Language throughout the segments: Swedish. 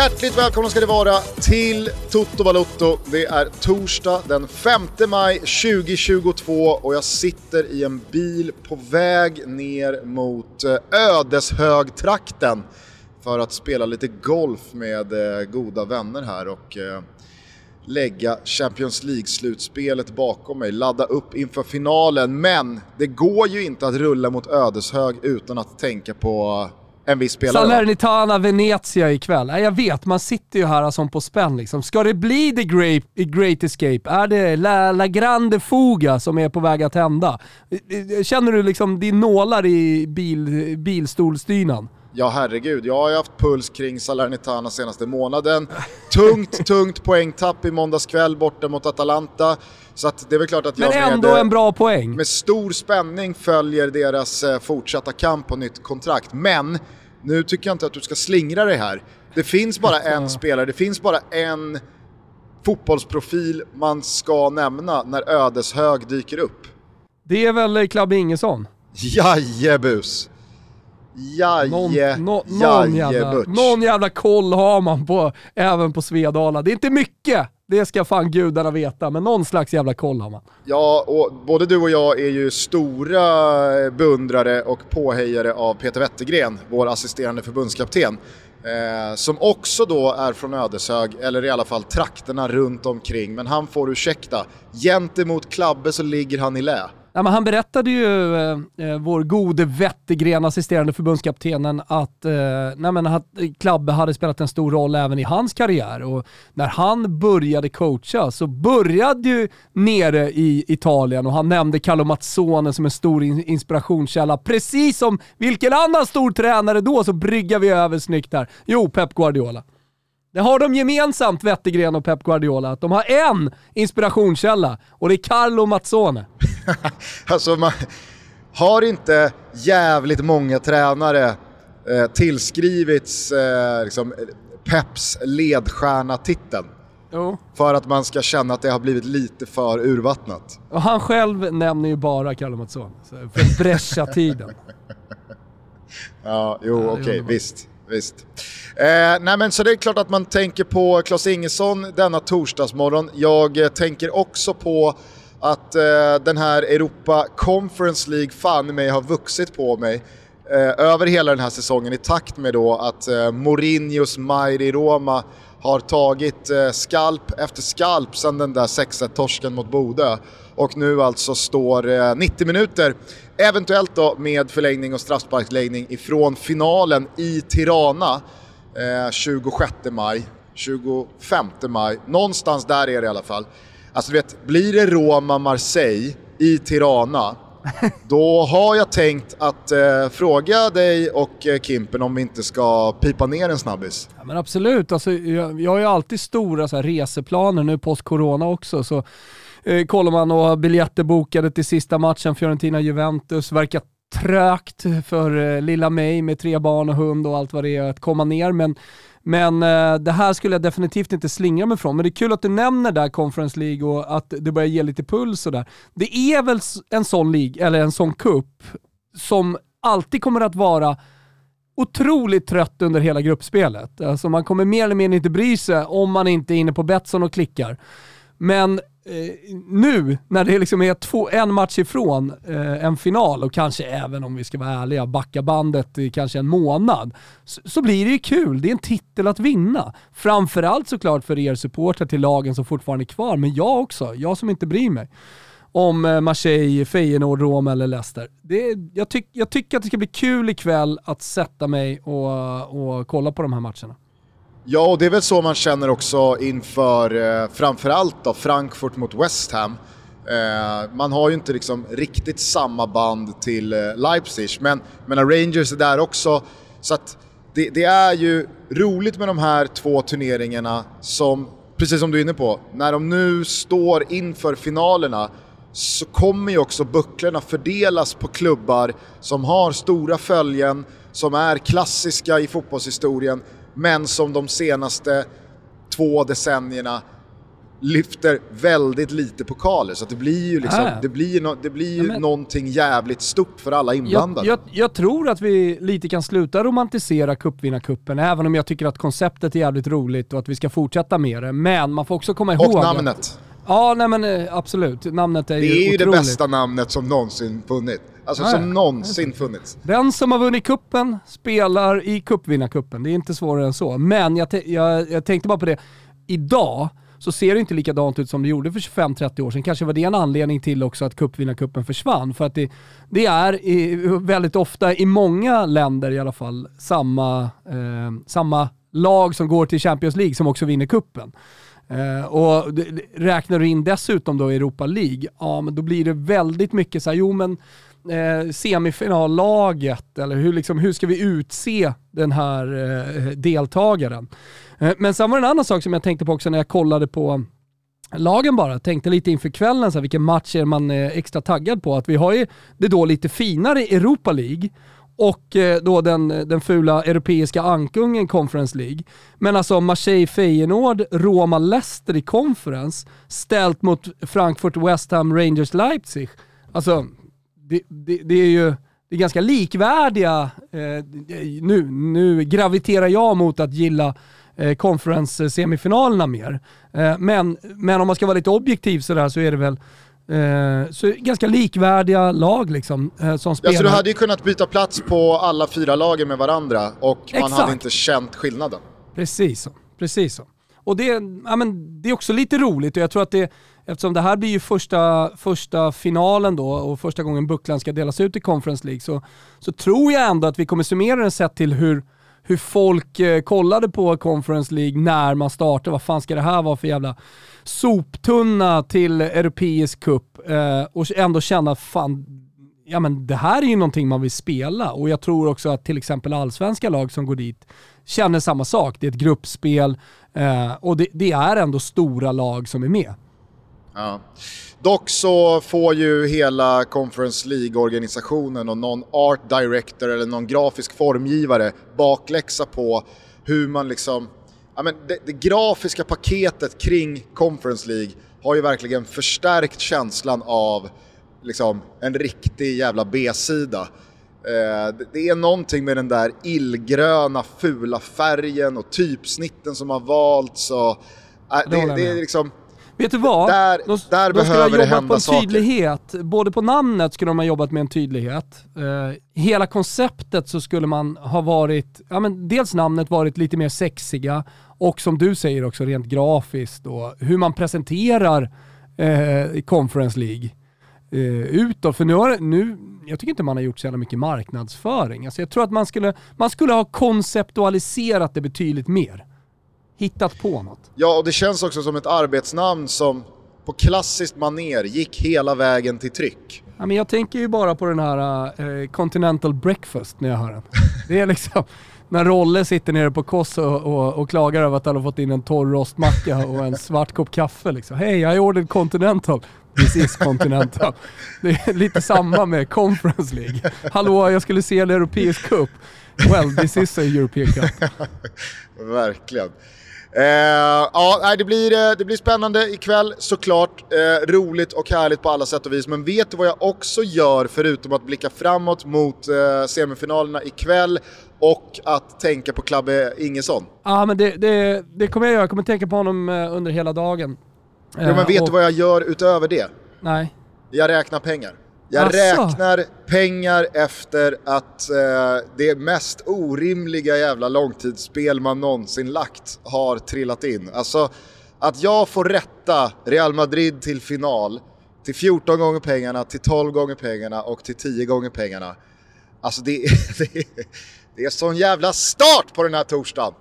Hjärtligt välkomna ska det vara till Toto Balotto. Det är torsdag den 5 maj 2022 och jag sitter i en bil på väg ner mot eh, Ödeshögtrakten för att spela lite golf med eh, goda vänner här och eh, lägga Champions League-slutspelet bakom mig, ladda upp inför finalen. Men det går ju inte att rulla mot Ödeshög utan att tänka på en viss spelare. Salernitana Venezia ikväll. Jag vet, man sitter ju här som på spänn liksom. Ska det bli the great, great escape? Är det La, La Grande Fuga som är på väg att hända? Känner du liksom din nålar i bil, bilstolsdynan? Ja herregud, jag har ju haft puls kring Salernitana senaste månaden. Tungt, tungt poängtapp i måndags kväll borta mot Atalanta. Så att det är väl klart att jag Men ändå med, en bra poäng. med stor spänning följer deras eh, fortsatta kamp på nytt kontrakt. Men nu tycker jag inte att du ska slingra dig här. Det finns bara en spelare, det finns bara en fotbollsprofil man ska nämna när Ödeshög dyker upp. Det är väl Club Ingesson? Jajebus! Jaje, någon, no, någon, jävla, någon jävla koll har man på, även på Svedala. Det är inte mycket, det ska fan gudarna veta, men någon slags jävla koll har man. Ja, och både du och jag är ju stora beundrare och påhejare av Peter Wettergren, vår assisterande förbundskapten. Eh, som också då är från Ödeshög, eller i alla fall trakterna runt omkring. Men han får ursäkta, gentemot Klabbe så ligger han i lä. Ja, men han berättade ju, eh, eh vår gode Wettergren, assisterande förbundskaptenen, att, eh, nej, men att Klabbe hade spelat en stor roll även i hans karriär. Och när han började coacha så började ju nere i Italien och han nämnde Carlo Mazzone som en stor inspirationskälla. Precis som vilken annan stor tränare då så bryggar vi över snyggt här. Jo, Pep Guardiola. Det har de gemensamt, Wettergren och Pep Guardiola, att de har en inspirationskälla och det är Carlo Mazzone. alltså, man har inte jävligt många tränare eh, tillskrivits eh, liksom, Peps ledstjärna-titeln? Jo. För att man ska känna att det har blivit lite för urvattnat. Och han själv nämner ju bara Carlo Mazzone, för Brescia-tiden. ja, jo ja, okej, okay, visst visst. Eh, nej men så det är klart att man tänker på Klas Ingesson denna torsdagsmorgon. Jag eh, tänker också på att eh, den här Europa Conference League fan mig har vuxit på mig eh, över hela den här säsongen i takt med då att eh, Mourinhos Mairi Roma har tagit eh, skalp efter skalp sedan den där 6-1-torsken mot Bodö och nu alltså står 90 minuter Eventuellt då med förlängning och straffsparksläggning ifrån finalen i Tirana eh, 26 maj, 25 maj, någonstans där är det i alla fall. Alltså du vet, blir det Roma-Marseille i Tirana, då har jag tänkt att eh, fråga dig och eh, Kimpen om vi inte ska pipa ner en snabbis. Ja, men absolut, alltså, jag, jag har ju alltid stora så här, reseplaner nu post-corona också. Så eh, Eh, kollar man och har biljetter bokade till sista matchen Fiorentina-Juventus. Verkar trögt för eh, lilla mig med tre barn och hund och allt vad det är att komma ner. Men, men eh, det här skulle jag definitivt inte slingra mig från. Men det är kul att du nämner där Conference League och att det börjar ge lite puls och där. Det är väl en sån lig, eller en sån cup, som alltid kommer att vara otroligt trött under hela gruppspelet. Alltså man kommer mer eller mindre inte bry sig om man inte är inne på Betsson och klickar. Men eh, nu när det liksom är två, en match ifrån eh, en final och kanske även om vi ska vara ärliga, backa bandet i kanske en månad, så, så, blir det ju kul. Det är en titel att vinna. Framförallt såklart för er supportrar till lagen som fortfarande är kvar, men jag också. Jag som inte bryr mig om eh, Marseille, Feyenoord, Roma eller Leicester. Det, jag, tyck, tycker att det ska bli kul ikväll att sätta mig och, och kolla på de här matcherna. Ja, och det är väl så man känner också inför eh, framförallt då Frankfurt mot West Ham. Eh, man har ju inte liksom riktigt samma band till eh, Leipzig, men, men Rangers är där också. Så att det, det, är ju roligt med de här två turneringarna som, precis som du är inne på, när de nu står inför finalerna så kommer ju också bucklorna fördelas på klubbar som har stora följen, som är klassiska i fotbollshistorien men som de senaste två decennierna lyfter väldigt lite pokaler. Så det blir ju, liksom, Ah. det blir no, det blir ju Ja, men- någonting jävligt stort för alla Jag, inblandade. jag, jag tror att vi lite kan sluta romantisera cupvinnarcupen, även om jag tycker att konceptet är jävligt roligt och att vi ska fortsätta med det. Men man får också komma ihåg... och att- namnet. Ja, nej men eh, absolut. Namnet är Det ju är ju det otroligt. bästa namnet som någonsin funnits. Alltså ja. som någonsin funnits. Den som har vunnit kuppen spelar i cupvinnarcupen. Det är inte svårare än så. Men jag, jag, jag tänkte bara på det. Idag så ser det inte likadant ut som det gjorde för 25-30 år sedan. Kanske var det en anledning till också att cupvinnarcupen försvann. För att det, det är i, väldigt ofta, i många länder i alla fall, samma, eh, samma lag som går till Champions League som också vinner kuppen. Eh, och det- räknar du in dessutom då Europa League, ja men då blir det väldigt mycket så här, jo men eh, semifinallaget, eller hur, liksom, hur ska vi utse den här eh, deltagaren? Eh, men sen var det en annan sak som jag tänkte på också när jag kollade på lagen bara, tänkte lite inför kvällen, så här, vilken match är man eh, extra taggad på? Att vi har ju det då lite finare Europa League och eh, då den, den fula europeiska ankungen Conference League. Men alltså Marseille, Feyenoord, Roma, Leicester i Conference ställt mot Frankfurt, West Ham, Rangers, Leipzig. Alltså, det, det, det är ju det är ganska likvärdiga, eh, nu, nu graviterar jag mot att gilla eh, conference-semifinalerna mer. Eh, men, men om man ska vara lite objektiv sådär så är det väl eh, så ganska likvärdiga lag liksom eh, som Ja, spelar. så du hade ju kunnat byta plats på alla fyra lagen med varandra och man Exakt. hade inte känt skillnaden. Precis så. Precis så. Och det, ja, men det är också lite roligt och jag tror att det, eftersom det här blir ju första, första finalen då och första gången bucklan ska delas ut i Conference League så, så tror jag ändå att vi kommer summera den sett till hur, hur folk eh, kollade på Conference League när man startade. Vad fan ska det här vara för jävla soptunna till europeisk cup? Eh, och ändå känna fan ja men det här är ju någonting man vill spela och jag tror också att till exempel allsvenska lag som går dit känner samma sak. Det är ett gruppspel eh, och det, det är ändå stora lag som är med. Ja. Dock så får ju hela Conference League-organisationen och någon art director eller någon grafisk formgivare bakläxa på hur man liksom... Ja men det, det grafiska paketet kring Conference League har ju verkligen förstärkt känslan av liksom en riktig jävla B-sida. Eh, det- det är någonting med den där illgröna fula färgen och typsnitten som har valts och... äh, Det det, är om. liksom... Vet du vad? Där- de, där de skulle behöver ha jobbat på en saker. tydlighet. Både på namnet skulle de ha jobbat med en tydlighet. Eh, hela konceptet så skulle man ha varit, ja men dels namnet varit lite mer sexiga och som du säger också rent grafiskt och hur man presenterar eh, Conference League eh, utåt. För nu har, nu, jag tycker inte man har gjort så jävla mycket marknadsföring. Alltså jag tror att man skulle, man skulle ha konceptualiserat det betydligt mer. Hittat på något. Ja, och det känns också som ett arbetsnamn som på klassiskt maner gick hela vägen till tryck. Ja, men jag tänker ju bara på den här eh, Continental Breakfast när jag hör den. Det är liksom när Rolle sitter nere på Koss och, och, och klagar över att han har fått in en torr rostmacka och en svart kopp kaffe. Liksom. Hej, I ordered Continental. This is Continental. Det är lite samma med Conference League. Hallå, jag skulle se en europeisk cup. Well, this is a European Cup. Verkligen. Eh, ja, det, blir, eh, det blir spännande ikväll såklart. Eh, roligt och härligt på alla sätt och vis. Men vet du vad jag också gör förutom att blicka framåt mot eh, semifinalerna ikväll och att tänka på Klabbe Ingesson? Ja, men det, det, det kommer jag göra. Jag kommer tänka på honom eh, under hela dagen. Jo, men Eh, vet och- du vad jag gör utöver det? Nej. Jag räknar pengar. Jag Asså? räknar pengar efter att eh, det mest orimliga jävla långtidsspel man någonsin lagt har trillat in. Alltså att jag får rätta Real Madrid till final till 14 gånger pengarna, till 12 gånger pengarna och till 10 gånger pengarna. Alltså det, det, är- det är sån jävla start på den här torsdagen.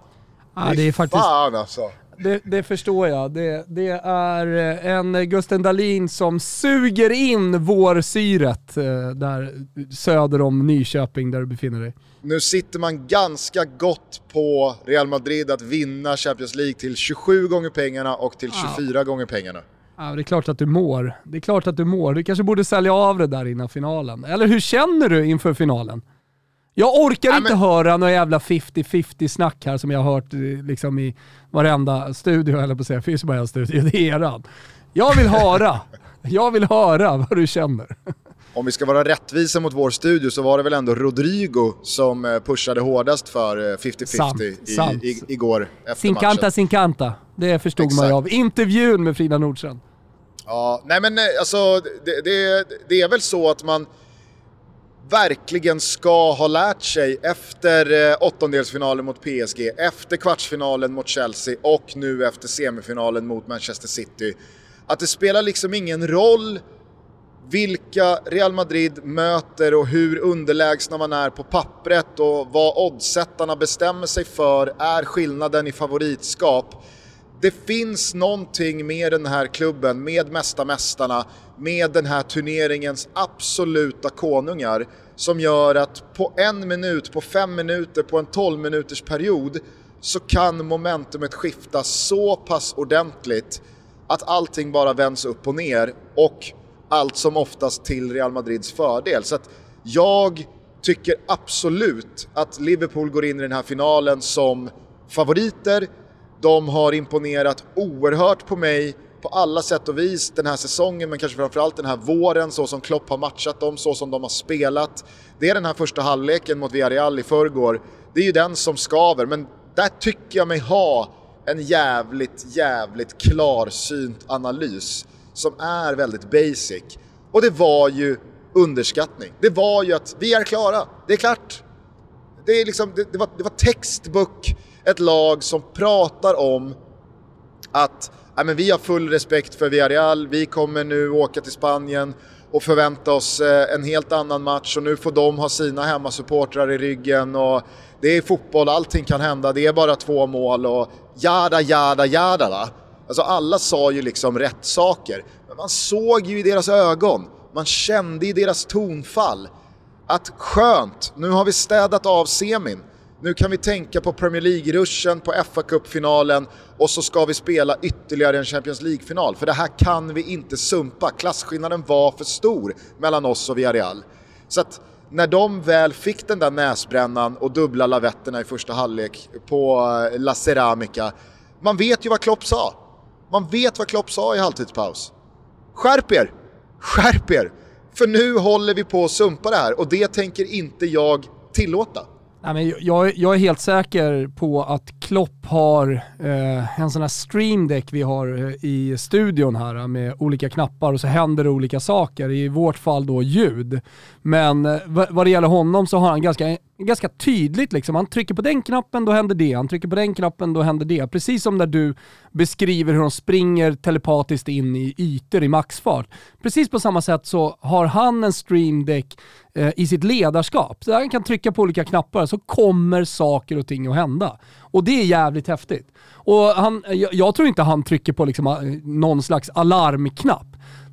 Ja, det är faktiskt... Fan alltså. Det, det förstår jag. Det, det är eh, en Gusten Dahlin som suger in vårsyret eh, där söder om Nyköping där du befinner dig. Nu sitter man ganska gott på Real Madrid att vinna Champions League till 27 gånger pengarna och till 24 gånger pengarna. Ja, det är klart att du mår. Det är klart att du mår. Du kanske borde sälja av det där innan finalen. Eller hur känner du inför finalen? Jag orkar Nej, inte men... höra några jävla 50-50 snack här som jag har hört eh, liksom i varenda studio, eller på att säga, finns bara en studio, det är eran. Jag vill höra, jag vill höra vad du känner. Om vi ska vara rättvisa mot vår studio så var det väl ändå Rodrigo som eh, pushade hårdast för 50-50 i, i, igår efter Sincanta, matchen. Sincanta, det förstod Exakt. man ju av intervjun med Frida Nordstrand. Ja, nej men alltså det, det, det är väl så att man verkligen ska ha lärt sig efter eh, åttondelsfinalen mot PSG, efter kvartsfinalen mot Chelsea och nu efter semifinalen mot Manchester City. Att det spelar liksom ingen roll vilka Real Madrid möter och hur underlägsna man är på pappret och vad oddsättarna bestämmer sig för är skillnaden i favoritskap. Det finns någonting med den här klubben, med Mästarmästarna, med den här turneringens absoluta konungar som gör att på en minut, på fem minuter, på en 12 minuters period så kan momentumet skifta så pass ordentligt att allting bara vänds upp och ner och allt som oftast till Real Madrids fördel. Så att jag tycker absolut att Liverpool går in i den här finalen som favoriter. De har imponerat oerhört på mig på alla sätt och vis den här säsongen, men kanske framförallt den här våren, så som Klopp har matchat dem, så som de har spelat. Det är den här första halvleken mot Villarreal i förrgår. Det är ju den som skaver, men där tycker jag mig ha en jävligt, jävligt klarsynt analys som är väldigt basic. Och det var ju underskattning. Det var ju att vi är klara, det är klart. Det, är liksom, det, det, var, det var textbook, ett lag som pratar om att ja, men vi har full respekt för Villarreal, vi kommer nu åka till Spanien och förvänta oss eh, en helt annan match. Och nu får de ha sina hemmasupportrar i ryggen. Och det är fotboll, allting kan hända, det är bara två mål och jada, jada, jada. Alltså alla sa ju liksom rätt saker, men man såg ju i deras ögon, man kände i deras tonfall att skönt, nu har vi städat av semin. Nu kan vi tänka på Premier League-ruschen, på fa Cup-finalen och så ska vi spela ytterligare en Champions League-final. För det här kan vi inte sumpa. Klasskillnaden var för stor mellan oss och Villarreal. Så att när de väl fick den där näsbrännan och dubbla lavetterna i första halvlek på eh, La Ceramica, man vet ju vad Klopp sa. Man vet vad Klopp sa i halvtidspaus. Skärp er! Skärp er! För nu håller vi på att sumpa det här och det tänker inte jag tillåta. Nej, men jag, jag, är helt säker på att Klopp har eh, en sån här streamdeck vi har eh, i studion här eh, med olika knappar och så händer det olika saker. I vårt fall då ljud. Men eh, vad det gäller honom så har han ganska, ganska tydligt liksom, han trycker på den knappen, då händer det. Han trycker på den knappen, då händer det. Precis som när du beskriver hur de springer telepatiskt in i ytor i maxfart. Precis på samma sätt så har han en streamdeck eh, i sitt ledarskap. Så han kan trycka på olika knappar så kommer saker och ting att hända. Och det är jävligt häftigt. Och han, jag, jag tror inte han trycker på liksom eh, någon slags alarmknapp.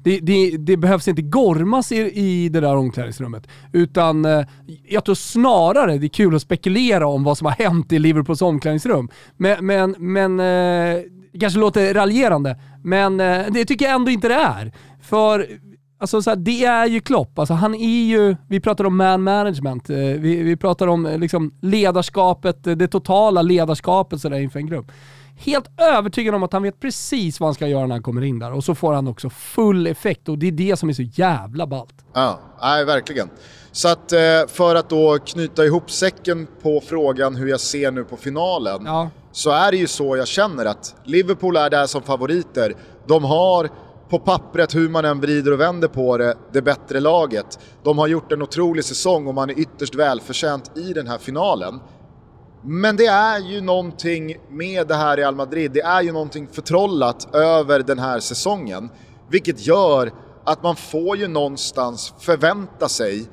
Det, det, det, behövs inte gormas i, i det där omklädningsrummet. Utan eh, jag tror snarare det är kul att spekulera om vad som har hänt i Liverpools omklädningsrum. Men, men, men eh, det kanske låter raljerande, men eh, det tycker jag ändå inte det är. För Alltså så här, det är ju Klopp. Alltså han är ju, vi pratar om man management, eh, vi, vi pratar om eh, liksom ledarskapet, eh, det totala ledarskapet sådär inför en grupp. Helt övertygad om att han vet precis vad han ska göra när han kommer in där och så får han också full effekt och det är det som är så jävla ballt. Ja, nej, verkligen. Så att för att då knyta ihop säcken på frågan hur jag ser nu på finalen, ja. så är det ju så jag känner att Liverpool är där som favoriter. De har på pappret, hur man än vrider och vänder på det, det bättre laget. De har gjort en otrolig säsong och man är ytterst välförtjänt i den här finalen. Men det är ju någonting med det här Real Madrid, det är ju någonting förtrollat över den här säsongen. Vilket gör att man får ju någonstans förvänta sig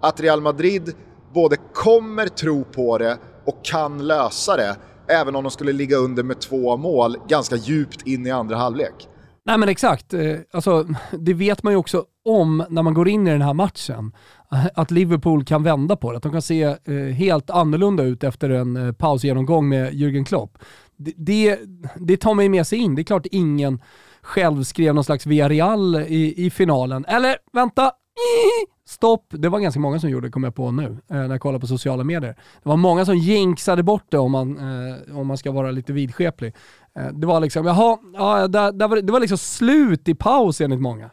att Real Madrid både kommer tro på det och kan lösa det, även om de skulle ligga under med två mål ganska djupt in i andra halvlek. Nej men exakt. Eh, alltså, det vet man ju också om när man går in i den här matchen. Att Liverpool kan vända på det. Att de kan se eh, helt annorlunda ut efter en eh, pausgenomgång med Jürgen Klopp. Det, det, det tar man ju med sig in. Det är klart ingen själv skrev någon slags Villarreal i, i finalen. Eller vänta, stopp. Det var ganska många som gjorde det, kommer jag på nu, eh, när jag kollar på sociala medier. Det var många som jinxade bort det om man, eh, om man ska vara lite vidskeplig. Eh, det var liksom, jaha, ja, där, där var det, det var liksom slut i paus enligt många.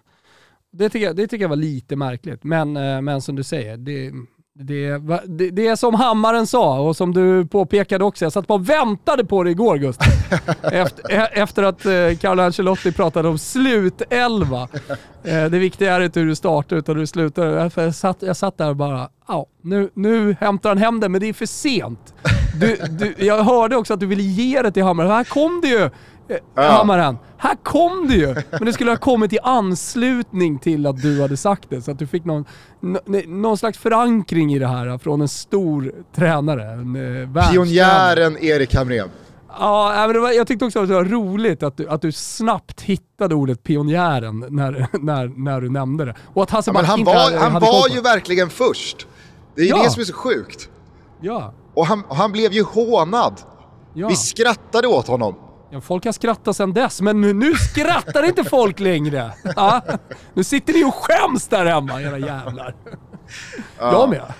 Det tycker jag, det tycker jag var lite märkligt, men, eh, men som du säger, det, det, det, det, är som Hammaren sa och som du påpekade också. Jag satt bara och väntade på det igår Gustav. efter, e, efter att eh, Carlo Ancelotti pratade om slutelva. Eh, det viktiga är inte hur du startar utan hur du slutar. Jag satt, jag satt där och bara, ja, nu, nu hämtar han hem det men det är för sent. Du, du, jag hörde också att du ville ge det till Hammaren. Här kom det ju! Ja. Hammaren, här kom det ju! Men det skulle ha kommit i anslutning till att du hade sagt det, så att du fick någon, någon slags förankring i det här från en stor tränare. En, eh, Pionjären Erik Hamrén. Ja, men var, jag tyckte också att det var roligt att du, att du snabbt hittade ordet pionjären när, när, när du nämnde det. Och att Hasse ja, han var, han var ju verkligen först. Det är ju ja. det som är så sjukt. Ja. Och han, han blev ju hånad. Ja. Vi skrattade åt honom. Ja, folk har skrattat sedan dess, men nu, nu skrattar inte folk längre. Ja? Nu sitter ni och skäms där hemma, era jävlar. Ja. Jag med.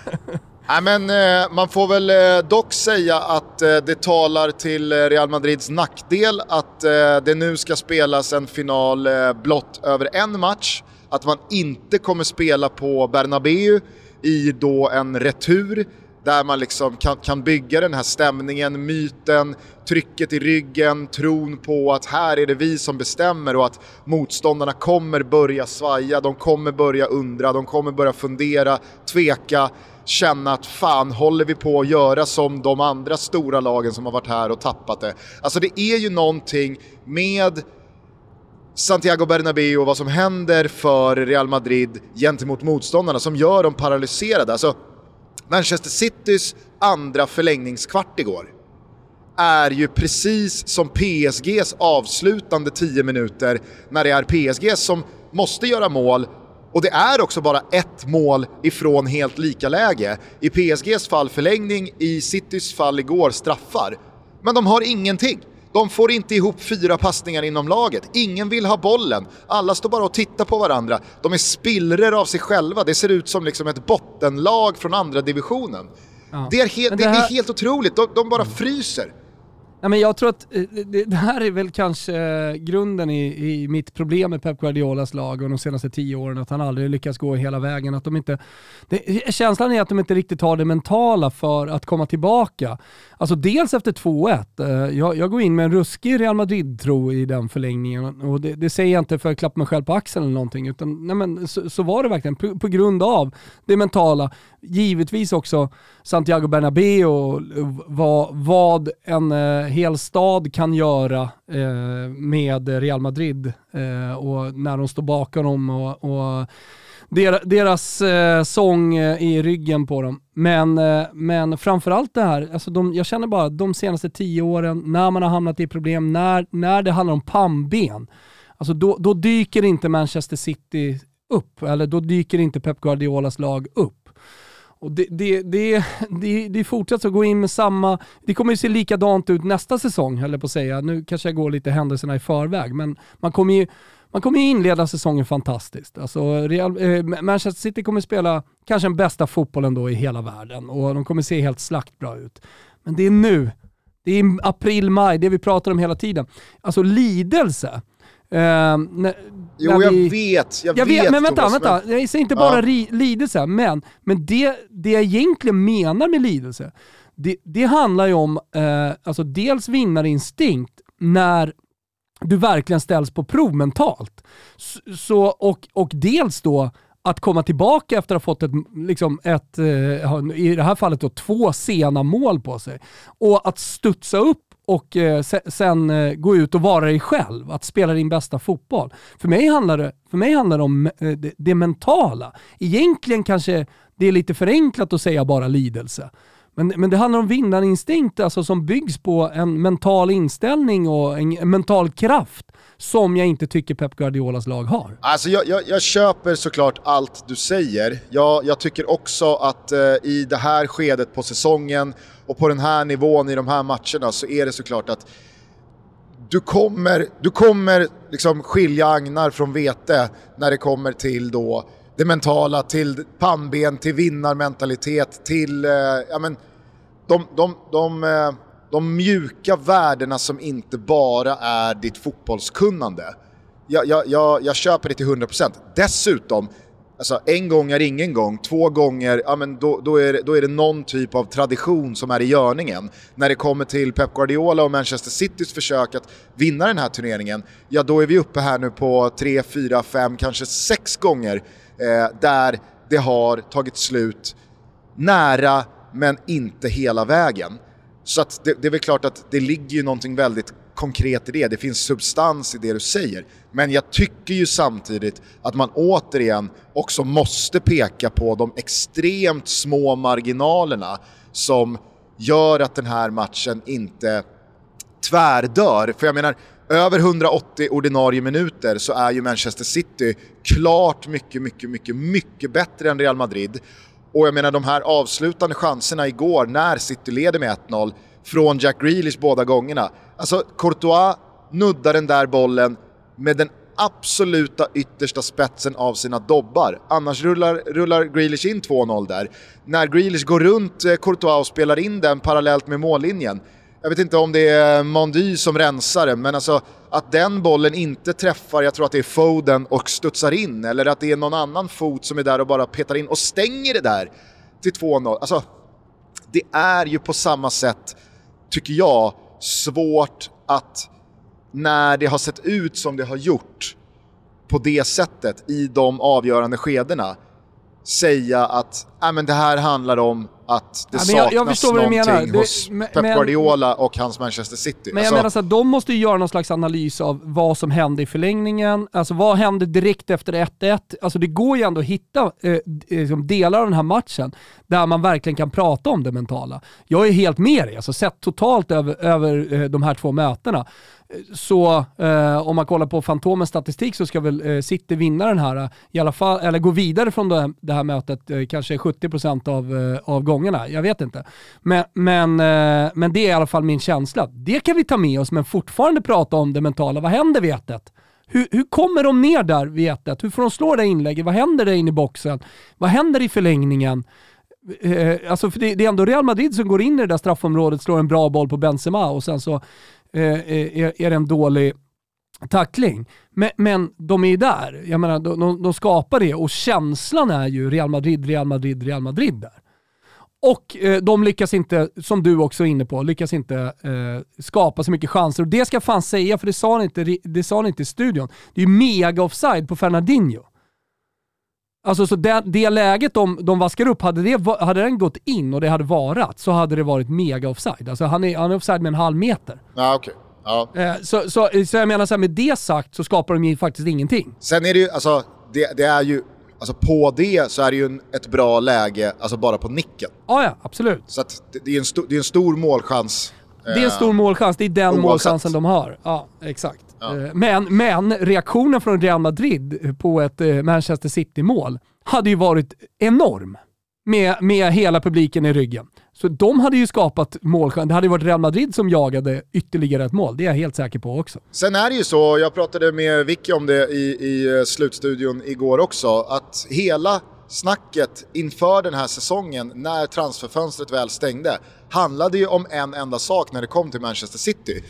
Nej, men, eh, man får väl eh, dock säga att eh, det talar till Real Madrids nackdel att det nu ska spelas en final blott över en match. Att man inte kommer spela på Bernabéu i då en retur där man liksom kan, kan bygga den här stämningen, myten, trycket i ryggen, tron på att här är det vi som bestämmer och att motståndarna kommer börja svaja, de kommer börja undra, de kommer börja fundera, tveka, känna att fan håller vi på att göra som de andra stora lagen som har varit här och tappat det. Alltså det är ju någonting med Santiago Bernabéu och vad som händer för Real Madrid gentemot motståndarna som gör dem paralyserade. Alltså, Manchester Citys andra förlängningskvart igår är ju precis som PSGs avslutande 10 minuter när det är PSG som måste göra mål och det är också bara ett mål ifrån helt lika läge. I PSGs fall förlängning, i Citys fall igår straffar. Men de har ingenting. De får inte ihop fyra passningar inom laget. Ingen vill ha bollen. Alla står bara och tittar på varandra. De är spillror av sig själva. Det ser ut som liksom ett bottenlag från andra divisionen. Ja. Det, är helt, det, här... det, är helt otroligt. De, de bara fryser. Nej, men jag tror att eh, det, det här är väl kanske eh, grunden i, i, mitt problem med Pep Guardiolas lag och de senaste tio åren, att han aldrig lyckas gå hela vägen. Att de inte, det, känslan är att de inte riktigt har det mentala för att komma tillbaka. Alltså dels efter 2-1, eh, jag, jag, går in med en ruskig Real Madrid-tro i den förlängningen och det, det, säger jag inte för att klappa mig själv på axeln eller någonting, utan nej men, så, så var det verkligen på, på grund av det mentala. Givetvis också Santiago Bernabéu och vad, vad en eh, hel stad kan göra eh, med Real Madrid eh, och när de står bakom dem och, och deras, deras eh, sång eh, i ryggen på dem. Men, eh, men framförallt det här, alltså de, jag känner bara de senaste tio åren, när man har hamnat i problem, när, när det handlar om pannben, alltså då, då dyker inte Manchester City upp, eller då dyker inte Pep Guardiolas lag upp. Och det, det, det, det, det fortsätter att gå in med samma, det kommer ju se likadant ut nästa säsong höll jag på att säga. Nu kanske jag går lite händelserna i förväg, men man kommer ju man kommer ju inleda säsongen fantastiskt. Alltså Real, eh, Manchester City kommer spela kanske den bästa fotbollen då i hela världen och de kommer se helt slaktbra ut. Men det är nu, det är april, maj, det vi pratar om hela tiden. Alltså lidelse. Eh, när, jo, när jag vi, vet. Jag, jag vet, vet Men vänta, Thomas, vänta. Men... Jag säger inte bara ja. lidelse, men, men det, det jag egentligen menar med lidelse, det, det handlar ju om eh, alltså dels vinnarinstinkt när du verkligen ställs på prov mentalt. Så, och, och dels då att komma tillbaka efter att ha fått ett, liksom ett, eh, i det här fallet då, två sena mål på sig. Och att studsa upp och eh, sen eh, gå ut och vara dig själv, att spela din bästa fotboll. För mig handlar det, för mig handlar det om det, det mentala. Egentligen kanske det är lite förenklat att säga bara lidelse. Men, men det handlar om vinnarinstinkt alltså, som byggs på en mental inställning och en, en mental kraft som jag inte tycker Pep Guardiolas lag har. Alltså jag, jag, jag köper såklart allt du säger. Jag, jag tycker också att eh, i det här skedet på säsongen och på den här nivån i de här matcherna så är det såklart att du kommer, du kommer liksom skilja agnar från vete när det kommer till då det mentala, till pannben, till vinnarmentalitet, till eh, ja, men, de, de, de, de, de mjuka värdena som inte bara är ditt fotbollskunnande. Jag, jag, jag, jag köper det till 100%. Dessutom, Alltså en gång är ingen gång, två gånger, ja men då, då, är det, då är det någon typ av tradition som är i görningen. När det kommer till Pep Guardiola och Manchester Citys försök att vinna den här turneringen, ja då är vi uppe här nu på tre, fyra, fem, kanske sex gånger Eh, där det har tagit slut nära men inte hela vägen. Så att det, det är väl klart att det ligger ju någonting väldigt konkret i det, det finns substans i det du säger. Men jag tycker ju samtidigt att man återigen också måste peka på de extremt små marginalerna som gör att den här matchen inte tvärdör. För jag menar, över 180 ordinarie minuter så är ju Manchester City klart mycket, mycket, mycket, mycket bättre än Real Madrid. Och jag menar de här avslutande chanserna igår när City leder med 1-0 från Jack Grealish båda gångerna. Alltså Courtois nuddar den där bollen med den absoluta yttersta spetsen av sina dobbar. Annars rullar, rullar Grealish in 2-0 där. När Grealish går runt eh, Courtois och spelar in den parallellt med mållinjen. Jag vet inte om det är Mondy som rensar den, men alltså att den bollen inte träffar, jag tror att det är Foden och studsar in, eller att det är någon annan fot som är där och bara petar in och stänger det där till 2-0. Alltså, det är ju på samma sätt, tycker jag, svårt att när det har sett ut som det har gjort på det sättet i de avgörande skedena säga att äh, men det här handlar om att det ja, jag, jag saknas någonting hos det, Pep Guardiola och hans Manchester City. Men alltså, jag menar så att de måste ju göra någon slags analys av vad som hände i förlängningen, alltså vad hände direkt efter 1-1? Alltså det går ju ändå att hitta eh, liksom delar av den här matchen där man verkligen kan prata om det mentala. Jag är helt med dig, alltså sett totalt över, över eh, de här två mötena så eh, om man kollar på Fantomens statistik så ska väl eh, City vinna den här, eh, i alla fall, eller gå vidare från det här, det här mötet eh, kanske 70% av, eh, av gångerna. Jag vet inte. Men, men, eh, men det är i alla fall min känsla. Det kan vi ta med oss, men fortfarande prata om det mentala. Vad händer vid 1 hur, hur kommer de ner där vid 1 Hur får de slå det inlägget? Vad händer där inne i boxen? Vad händer i förlängningen? Eh, alltså för det, det, är ändå Real Madrid som går in i det där straffområdet, slår en bra boll på Benzema och sen så Eh, eh, är, är en dålig tackling. Men, men de är ju där. Jag menar, de, de, skapar det och känslan är ju Real Madrid, Real Madrid, Real Madrid där. Och eh, de lyckas inte, som du också är inne på, lyckas inte eh, skapa så mycket chanser. Och det ska jag fan säga, för det sa ni inte, det sa ni inte i studion. Det är ju mega offside på Fernandinho. Alltså så det, det läget de, de vaskar upp, hade, det, hade den gått in och det hade varat så hade det varit mega offside. Alltså han är, han är offside med en halv meter. Ja, okay. Ja. Eh, så, så, så jag menar så här, med det sagt så skapar de ju faktiskt ingenting. Sen är det ju, alltså, det, det är ju, alltså på det så är det ju en, ett bra läge, alltså bara på nicken. Ja, ja, absolut. Så det, det är en sto, det är en stor målchans. Det är en stor målchans, det är den oavsett. målchansen de har. Ja, exakt. Ja. Eh, men, men reaktionen från Real Madrid på ett eh, Manchester City-mål hade ju varit enorm med, med hela publiken i ryggen. Så de hade ju skapat målchans. Det hade ju varit Real Madrid som jagade ytterligare ett mål, det är jag helt säker på också. Sen är det ju så, jag pratade med Vicky om det i, i eh, slutstudion igår också, att hela snacket inför den här säsongen, när transferfönstret väl stängde, handlade ju om en enda sak när det kom till Manchester City.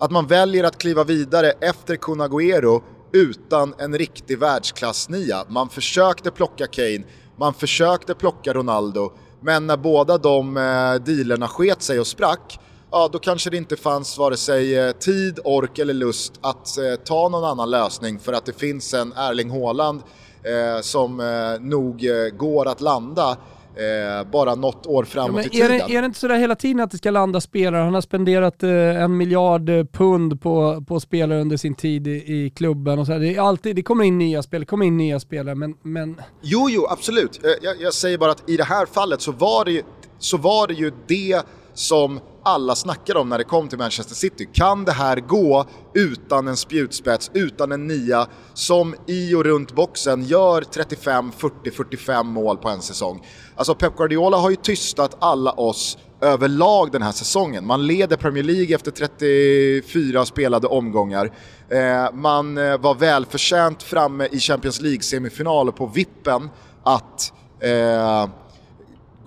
Att man väljer att kliva vidare efter Kun Agüero utan en riktig världsklassnia. Man försökte plocka Kane, man försökte plocka Ronaldo, men när båda de eh, dealerna sket sig och sprack, ja då kanske det inte fanns vare sig eh, tid, ork eller lust att eh, ta någon annan lösning för att det finns en Erling Haaland eh, som eh, nog eh, går att landa eh, bara något år framåt ja, i tiden. Är det, är det inte sådär hela tiden att det ska landa spelare? Han har spenderat eh, en miljard eh, pund på, på spelare under sin tid i, i klubben. Och så det, är alltid, det kommer in nya spelare, kommer in nya spelare, men... men... Jo, jo, absolut. Eh, jag, jag säger bara att i det här fallet så var det ju, så var det, ju det som alla snackade om när det kom till Manchester City. Kan det här gå utan en spjutspets, utan en nia som i och runt boxen gör 35, 40, 45 mål på en säsong? Alltså Pep Guardiola har ju tystat alla oss överlag den här säsongen. Man leder Premier League efter 34 spelade omgångar. Eh, man eh, var välförtjänt framme i Champions League-semifinal på vippen att eh,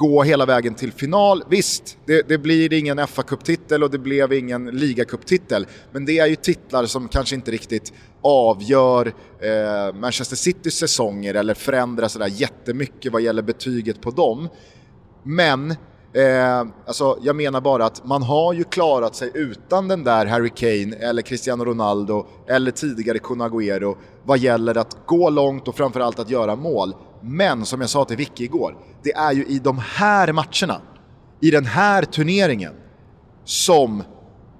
gå hela vägen till final. Visst, det, det blir ingen fa Cup-titel och det blev ingen ligacuptitel men det är ju titlar som kanske inte riktigt avgör eh, Manchester Citys säsonger eller förändrar sådär jättemycket vad gäller betyget på dem. Men Eh, alltså, jag menar bara att man har ju klarat sig utan den där Harry Kane eller Cristiano Ronaldo eller tidigare Kun Agüero vad gäller att gå långt och framförallt att göra mål. Men som jag sa till Vicky igår, det är ju i de här matcherna, i den här turneringen, som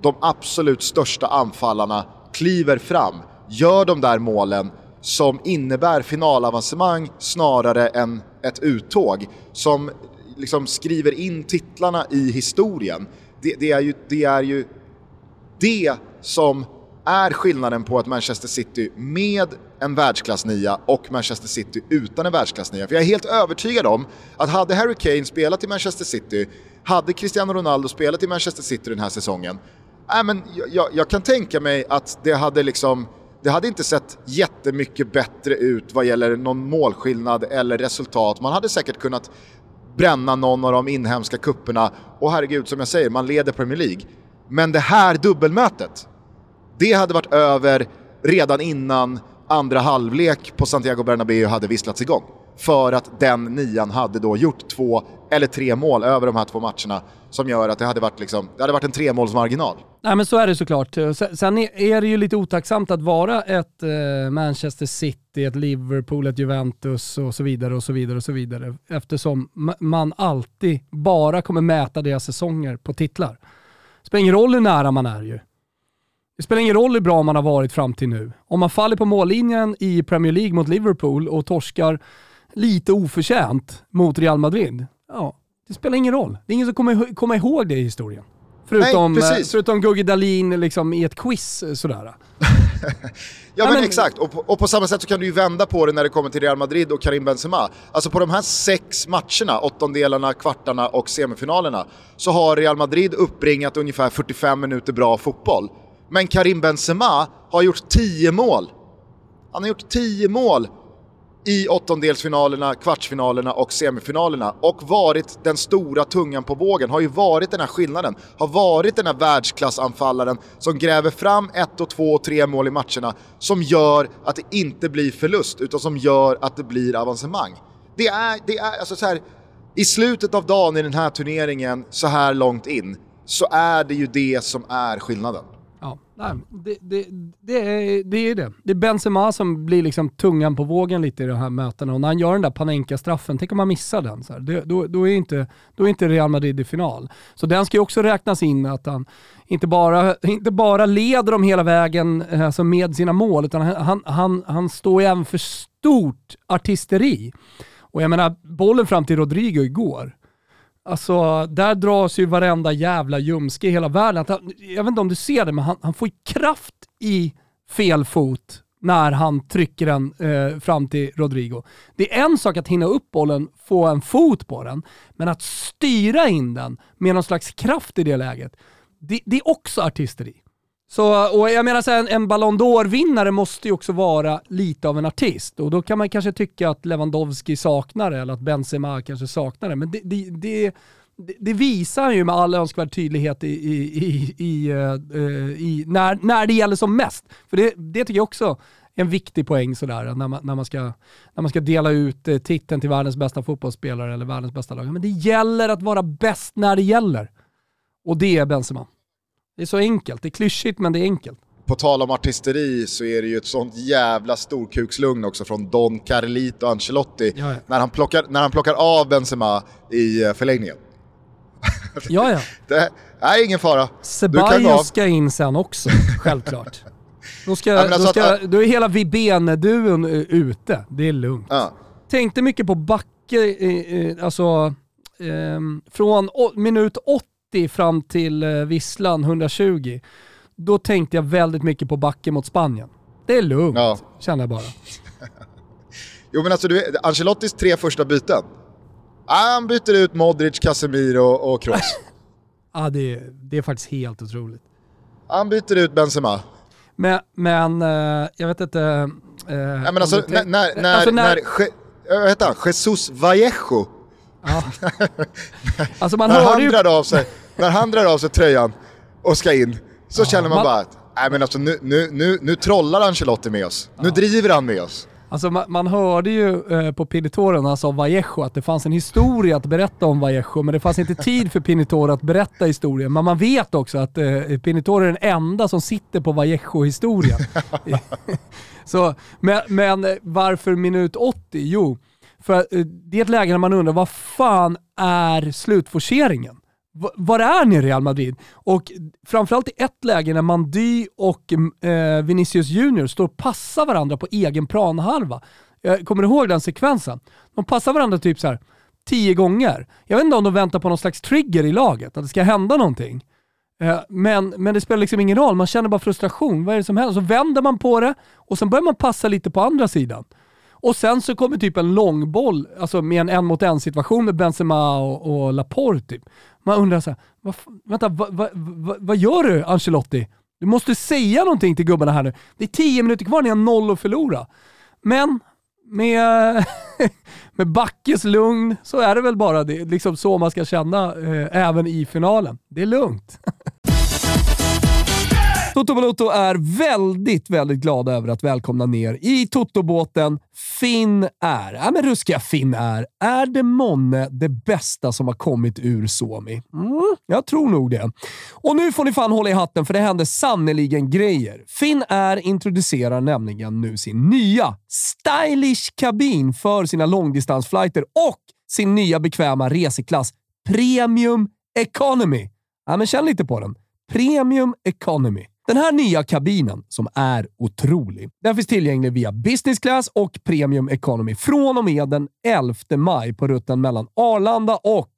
de absolut största anfallarna kliver fram, gör de där målen som innebär finalavancemang snarare än ett uttåg. Som liksom skriver in titlarna i historien. Det, det, är ju, det är ju det som är skillnaden på ett Manchester City med en världsklassnia och Manchester City utan en världsklassnia. För jag är helt övertygad om att hade Harry Kane spelat i Manchester City, hade Cristiano Ronaldo spelat i Manchester City den här säsongen, äh, men jag, jag kan tänka mig att det hade liksom det hade inte sett jättemycket bättre ut vad gäller någon målskillnad eller resultat. Man hade säkert kunnat bränna någon av de inhemska kupperna och herregud, som jag säger, man leder Premier League. Men det här dubbelmötet, det hade varit över redan innan andra halvlek på Santiago Bernabéu hade visslats igång. För att den nian hade då gjort två eller tre mål över de här två matcherna som gör att det hade varit, liksom, det hade varit en tremålsmarginal. Nej men så är det såklart. Sen är det ju lite otacksamt att vara ett eh, Manchester City, ett Liverpool, ett Juventus och så vidare och så vidare och så vidare. Eftersom man alltid bara kommer mäta deras säsonger på titlar. Det spelar ingen roll hur nära man är ju. Det spelar ingen roll hur bra man har varit fram till nu. Om man faller på mållinjen i Premier League mot Liverpool och torskar lite oförtjänt mot Real Madrid, ja, det spelar ingen roll. Det är ingen som kommer komma ihåg det i historien. Förutom, Nej, eh, förutom Gugge Dahlin liksom i ett quiz eh, sådär. ja men, men, exakt, och på, och på, samma sätt så kan du ju vända på det när det kommer till Real Madrid och Karim Benzema. Alltså på de här sex matcherna, åttondelarna, kvartarna och semifinalerna, så har Real Madrid uppbringat ungefär 45 minuter bra fotboll. Men Karim Benzema har gjort 10 mål. Han har gjort 10 mål i åttondelsfinalerna, kvartsfinalerna och semifinalerna och varit den stora tungan på vågen, har ju varit den här skillnaden, har varit den här världsklassanfallaren som gräver fram ett och två och tre mål i matcherna som gör att det inte blir förlust utan som gör att det blir avancemang. Det är, det är alltså så här, i slutet av dagen i den här turneringen, så här långt in, så är det ju det som är skillnaden. Nej, det, det, det, är, det är det. Det är Benzema som blir liksom tungan på vågen lite i de här mötena och när han gör den där Panenka-straffen, tänk om man missar den. Så här, det, då, då, är inte, då är inte Real Madrid i final. Så den ska ju också räknas in att han inte bara, inte bara leder dem hela vägen alltså med sina mål, utan han, han, han står ju även för stort artisteri. Och jag menar, bollen fram till Rodrigo igår, Alltså, där dras ju varenda jävla ljumske i hela världen. Han, jag vet inte om du ser det, men han, han får ju kraft i fel fot när han trycker den eh, fram till Rodrigo. Det är en sak att hinna upp bollen, få en fot på den, men att styra in den med någon slags kraft i det läget, det, det är också artisteri. Så, och jag menar så här, en, en Ballon d'Or-vinnare måste ju också vara lite av en artist och då kan man kanske tycka att Lewandowski saknar det eller att Benzema kanske saknar det. Men det, det, det, det visar ju med all önskvärd tydlighet i, i, i, eh, i, när, när det gäller som mest. För det, det tycker jag också är en viktig poäng sådär, när man, när man, ska, när man ska dela ut eh, titeln till världens bästa fotbollsspelare eller världens bästa lag. Men det gäller att vara bäst när det gäller. Och det är Benzema. Det är så enkelt. Det är klyschigt men det är enkelt. På tal om artisteri så är det ju ett sånt jävla storkukslugn också från Don Carlito Ancelotti ja, ja. När, han plockar, när han plockar av Benzema i eh, förlängningen. Ja, ja. det är ingen fara. Ceballos ska in sen också, självklart. Då, ska, ja, alltså då, ska, att, då är hela Vibene-duon eh, ute, det är lugnt. Ja. Tänkte mycket på Backe, eh, alltså eh, från minut 80 90 fram till eh, Visslan 120, då tänkte jag väldigt mycket på backen mot Spanien. Det är lugnt, ja. känner jag bara. jo men alltså, du Ancelottis tre första byten. Ah, han byter ut Modric, Casemiro och Kroos. Ja, det, det är faktiskt helt otroligt. Han byter ut Benzema. Men, men uh, jag vet inte... Uh, ja, men alltså, när, när, när, alltså när, när heter han? Jesus Vallejo. Ja. alltså man när, han ju... drar av sig, när han drar av sig tröjan och ska in, så ja, känner man, man bara att nej, men alltså, nu, nu, nu, nu trollar Ancelotti med oss. Ja. Nu driver han med oss. Alltså man, man hörde ju eh, på Pinitore när han sa Vallejo att det fanns en historia att berätta om Vallejo, men det fanns inte tid för Pinitore att berätta historien. Men man vet också att eh, Pinitore är den enda som sitter på Vallejo-historien. Men, men varför minut 80? Jo, för eh, det är ett läge när man undrar vad fan är slutforceringen? var är ni i Real Madrid? Och framförallt i ett läge när Mandy och mm, eh, Vinicius Junior står och passar varandra på egen planhalva. Jag kommer ihåg den sekvensen? De passar varandra typ så här tio gånger. Jag vet inte om de väntar på någon slags trigger i laget, att det ska hända någonting. Eh, men, men det spelar liksom ingen roll, man känner bara frustration. Vad är det som händer? Så vänder man på det och sen börjar man passa lite på andra sidan. Och sen så kommer typ en långboll, alltså med en en mot en situation med Benzema och, och Laporte. Typ. Man undrar såhär, vad, vänta, vad, vad, vad, vad gör du Ancelotti? Du måste säga någonting till gubbarna här nu. Det är tio minuter kvar, ni har noll att förlora. Men med, med Backes lugn så är det väl bara det, liksom så man ska känna eh, även i finalen. Det är lugnt. Toto Balotto är väldigt, väldigt glada över att välkomna ner i Toto-båten Finn är. Ja, men ruskiga Finn är. Är det månne det bästa som har kommit ur Suomi? Mm, jag tror nog det. Och nu får ni fan hålla i hatten för det händer sannoliken grejer. Finn är introducerar nämligen nu sin nya stylish kabin för sina långdistansflighter och sin nya bekväma reseklass Premium Economy. Ja, men känn lite på den. Premium Economy. Den här nya kabinen, som är otrolig, den finns tillgänglig via business class och premium economy från och med den 11 maj på rutten mellan Arlanda och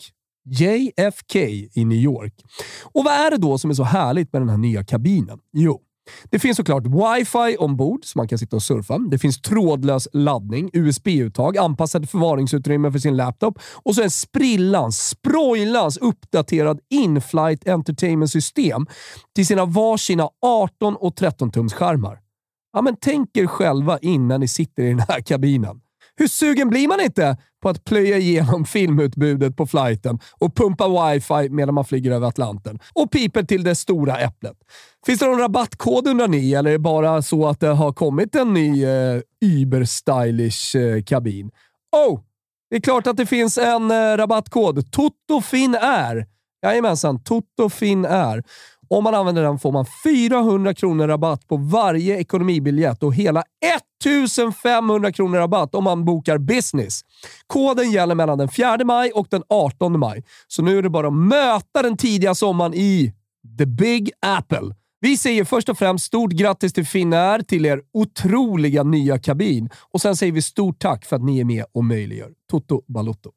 JFK i New York. Och vad är det då som är så härligt med den här nya kabinen? Jo, det finns såklart wifi ombord så man kan sitta och surfa. Det finns trådlös laddning, USB-uttag, anpassat förvaringsutrymme för sin laptop och så en sprillans, sproilans uppdaterad inflight entertainment-system till sina varsina 18 och 13 tums skärmar. Ja, men tänk er själva innan ni sitter i den här kabinen. Hur sugen blir man inte på att plöja igenom filmutbudet på flighten och pumpa wifi medan man flyger över Atlanten? Och piper till det stora äpplet. Finns det någon rabattkod undrar ni, eller är det bara så att det har kommit en ny eh, Uber-stylish eh, kabin? Oh! Det är klart att det finns en eh, rabattkod. TOTOFINAIR. Jajamensan, TOTOFINAIR. Om man använder den får man 400 kronor rabatt på varje ekonomibiljett och hela 1500 kronor rabatt om man bokar business. Koden gäller mellan den 4 maj och den 18 maj, så nu är det bara att möta den tidiga sommaren i the big apple. Vi säger först och främst stort grattis till Finnair till er otroliga nya kabin och sen säger vi stort tack för att ni är med och möjliggör Toto Balotto.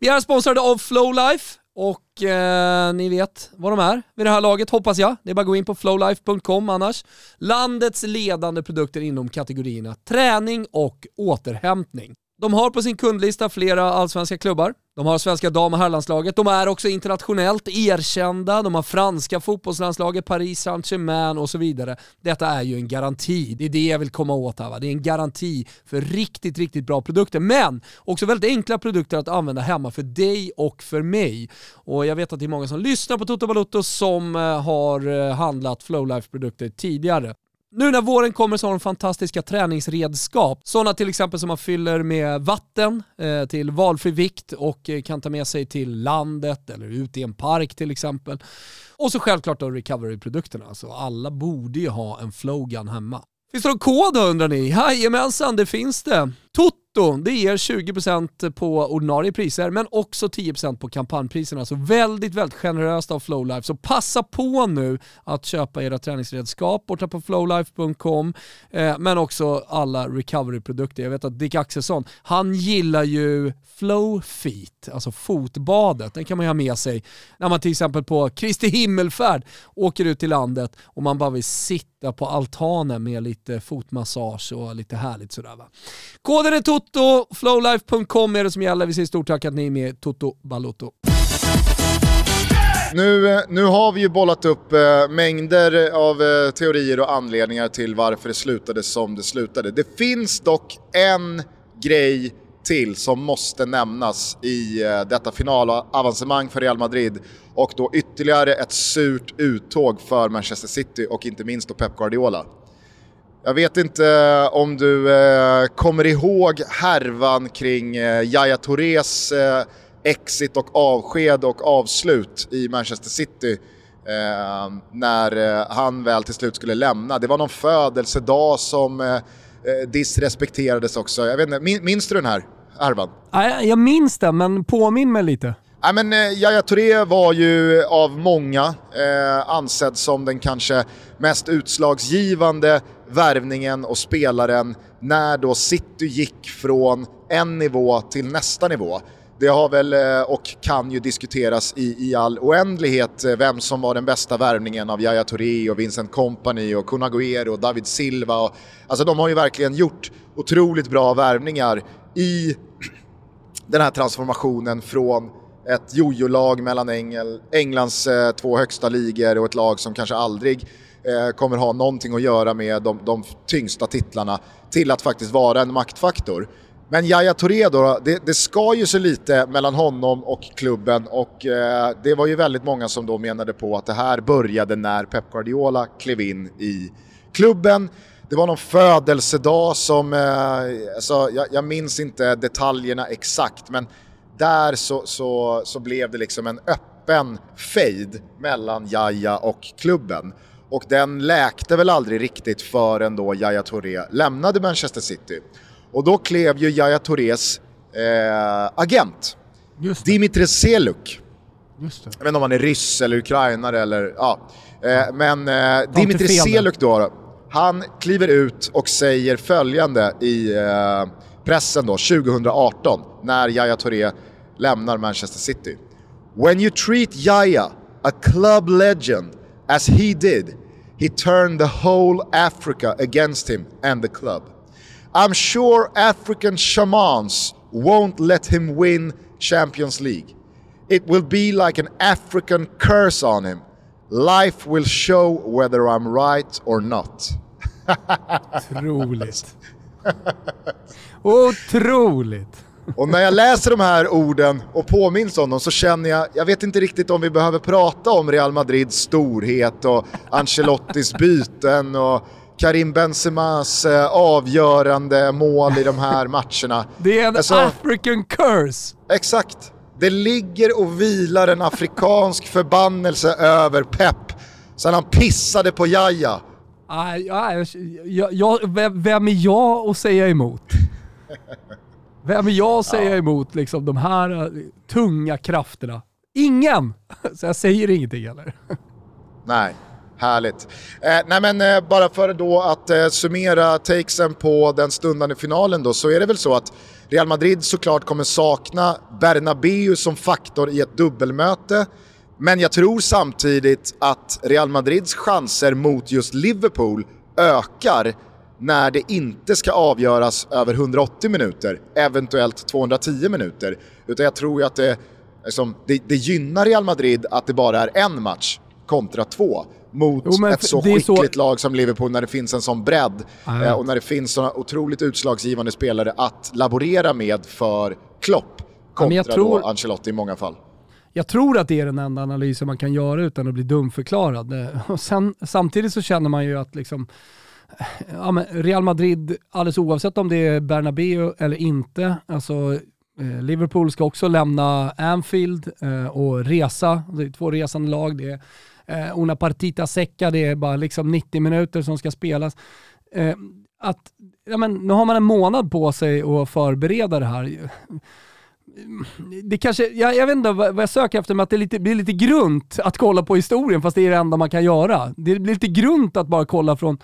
Vi är sponsrade av Flowlife och eh, ni vet vad de är vid det här laget, hoppas jag. Det är bara att gå in på flowlife.com annars. Landets ledande produkter inom kategorierna träning och återhämtning. De har på sin kundlista flera allsvenska klubbar. De har svenska dam och herrlandslaget. De är också internationellt erkända. De har franska fotbollslandslaget, Paris Saint-Germain och så vidare. Detta är ju en garanti. Det är det jag vill komma åt här. Va? Det är en garanti för riktigt, riktigt bra produkter. Men också väldigt enkla produkter att använda hemma för dig och för mig. Och jag vet att det är många som lyssnar på Toto Balotto som eh, har eh, handlat Flowlife-produkter tidigare. Nu när våren kommer så har de fantastiska träningsredskap. Sådana till exempel som man fyller med vatten eh, till valfri vikt och eh, kan ta med sig till landet eller ut i en park till exempel. Och så självklart då recovery-produkterna. Så alla borde ju ha en flowgun hemma. Finns det någon kod då undrar ni? Jajamensan, det finns det. Netto, det ger 20% på ordinarie priser men också 10% på kampanjpriserna. Så väldigt, väldigt generöst av Flowlife. Så passa på nu att köpa era träningsredskap borta på flowlife.com eh, men också alla recovery-produkter. Jag vet att Dick Axelsson, han gillar ju Flowfeet, alltså fotbadet. Den kan man ju ha med sig när man till exempel på Kristi himmelfärd åker ut till landet och man bara vill sitta sitta på altanen med lite fotmassage och lite härligt sådär va. Koden är Toto, flowlife.com är det som gäller. Vi säger stort tack att ni är med Toto Balotto. nu, eh, nu har vi ju bollat upp eh, mängder av eh, teorier och anledningar till varför det slutade som det slutade. Det finns dock en grej till som måste nämnas i eh, detta finalavancemang för Real Madrid och då ytterligare ett surt uttåg för Manchester City och inte minst då Pep Guardiola. Jag vet inte eh, om du eh, kommer ihåg härvan kring Jaya Torres exit och avsked och avslut i Manchester City när han väl till slut skulle lämna. Det var någon födelsedag som disrespekterades också. Jag vet inte, minns du den här härvan? Jag minns den, men påminn mig lite. Ja, men, eh, Yahya Touré var ju av många eh, ansedd som den kanske mest utslagsgivande värvningen och spelaren när då City gick från en nivå till nästa nivå. Det har väl eh, och kan ju diskuteras i, i all oändlighet eh, vem som var den bästa värvningen av Yahya Touré och Vincent Kompany och Kun Agüero och David Silva. Och, alltså de har ju verkligen gjort otroligt bra värvningar i den här transformationen från ett jojo-lag mellan Engel, Englands eh, två högsta ligor och ett lag som kanske aldrig eh, kommer ha någonting att göra med de, de tyngsta titlarna till att faktiskt vara en maktfaktor. Men Yahya Touré då, det, det ska ju så lite mellan honom och klubben och eh, det var ju väldigt många som då menade på att det här började när Pep Guardiola klev in i klubben. Det var någon födelsedag som, eh, alltså, jag, jag minns inte detaljerna exakt men där så, så, så blev det liksom en öppen fade mellan Jaja och klubben. Och den läkte väl aldrig riktigt förrän då Yahya Touré lämnade Manchester City. Och då klev ju Yahya Tourés eh, agent, Dimitri Seluk. Just det. Jag vet inte om han är ryss eller ukrainare eller ja. Eh, men eh, Dimitri Seluk då, han kliver ut och säger följande i eh, pressen då 2018 när Yahya Touré lämnar Manchester City. When you treat Yahya, a club legend, as he did, he turned the whole Africa against him and the club. I'm sure African shamans won't let him win Champions League. It will be like an African curse on him. Life will show whether I'm right or not. Otroligt. Otroligt. Och när jag läser de här orden och påminns om dem så känner jag, jag vet inte riktigt om vi behöver prata om Real Madrids storhet och Ancelottis byten och Karim Benzemas eh, avgörande mål i de här matcherna. Det är en alltså, African curse! Exakt. Det ligger och vilar en afrikansk förbannelse över Pep sen han pissade på Jaja. Aj, aj, jag, jag, vem är jag att säga emot? Vem är jag att säga emot liksom, de här uh, tunga krafterna? Ingen! Så jag säger ingenting heller. Nej, härligt. Eh, nej men eh, bara för då att eh, summera takesen på den stundande finalen då, så är det väl så att Real Madrid såklart kommer sakna Bernabéu som faktor i ett dubbelmöte. Men jag tror samtidigt att Real Madrids chanser mot just Liverpool ökar när det inte ska avgöras över 180 minuter, eventuellt 210 minuter. Utan jag tror ju att det, liksom, det, det gynnar Real Madrid att det bara är en match kontra två mot jo, ett så skickligt så... lag som Liverpool när det finns en sån bredd eh, och när det finns såna otroligt utslagsgivande spelare att laborera med för Klopp kontra ja, tror... då Ancelotti i många fall. Jag tror att det är den enda analysen man kan göra utan att bli dumförklarad. Eh, och sen, samtidigt så känner man ju att liksom, ja, men Real Madrid, alldeles oavsett om det är Bernabéu eller inte, alltså eh, Liverpool ska också lämna Anfield eh, och resa. Det är två resande lag. Det är eh, una partita secca, det är bara liksom 90 minuter som ska spelas. Eh, att, ja, men, nu har man en månad på sig att förbereda det här det kanske, jag, jag vet inte vad jag söker efter, men att det lite, blir lite grunt att kolla på historien fast det är det enda man kan göra. Det blir lite grunt att bara kolla från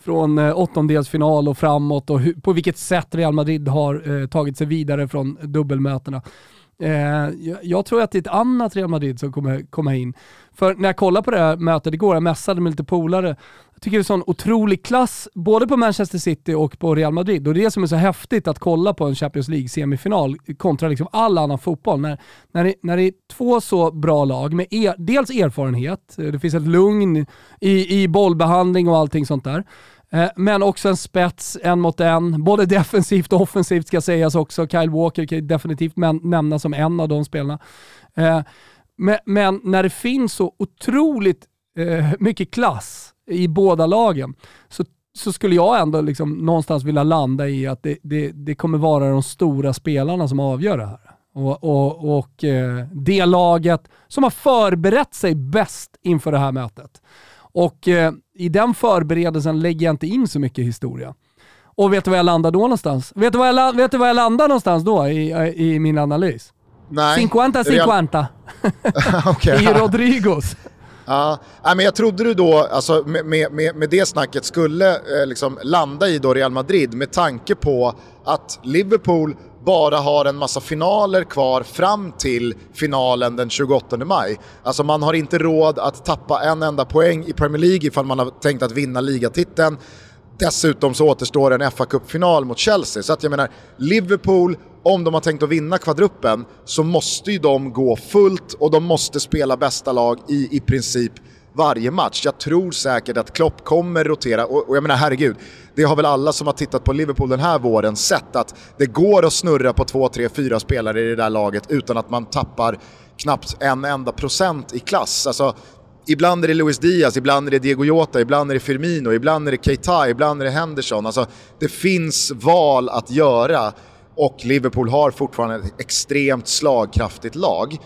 från eh, åttondelsfinal och framåt och hur, på vilket sätt Real Madrid har eh, tagit sig vidare från dubbelmötena. Eh, jag tror att det är ett annat Real Madrid som kommer komma in. För när jag kollade på det här mötet igår, jag mässade med lite polare, jag tycker det är sån otrolig klass både på Manchester City och på Real Madrid. Och det är det som är så häftigt att kolla på en Champions League-semifinal kontra liksom all annan fotboll. När, när, det, när det är två så bra lag med er, dels erfarenhet, eh, det finns ett lugn i, i bollbehandling och allting sånt där. Eh, men också en spets, en mot en. Både defensivt och offensivt ska sägas också. Kyle Walker kan definitivt nämnas som en av de spelarna. Eh, men när det finns så otroligt eh, mycket klass i båda lagen så, så skulle jag ändå liksom någonstans vilja landa i att det, det, det kommer vara de stora spelarna som avgör det här. Och, och, och det laget som har förberett sig bäst inför det här mötet. Och i den förberedelsen lägger jag inte in så mycket historia. Och vet du var jag landar då någonstans? Vet du var jag, vet du var jag landar någonstans då i, i min analys? Nej. Cinquanta cinquanta. okay. I Rodrigos. Ja, men jag trodde du då, alltså, med, med, med det snacket, skulle eh, liksom landa i då Real Madrid med tanke på att Liverpool bara har en massa finaler kvar fram till finalen den 28 maj. Alltså man har inte råd att tappa en enda poäng i Premier League ifall man har tänkt att vinna ligatiteln. Dessutom så återstår en fa Cup-final mot Chelsea. Så att jag menar, Liverpool, om de har tänkt att vinna kvadruppen, så måste ju de gå fullt och de måste spela bästa lag i i princip varje match. Jag tror säkert att Klopp kommer rotera, och, och jag menar herregud, det har väl alla som har tittat på Liverpool den här våren sett att det går att snurra på två, tre, fyra spelare i det där laget utan att man tappar knappt en enda procent i klass. Alltså, ibland är det Luis Diaz, ibland är det Diego Jota, ibland är det Firmino, ibland är det Keita, ibland är det Henderson. Alltså, det finns val att göra och Liverpool har fortfarande ett extremt slagkraftigt lag.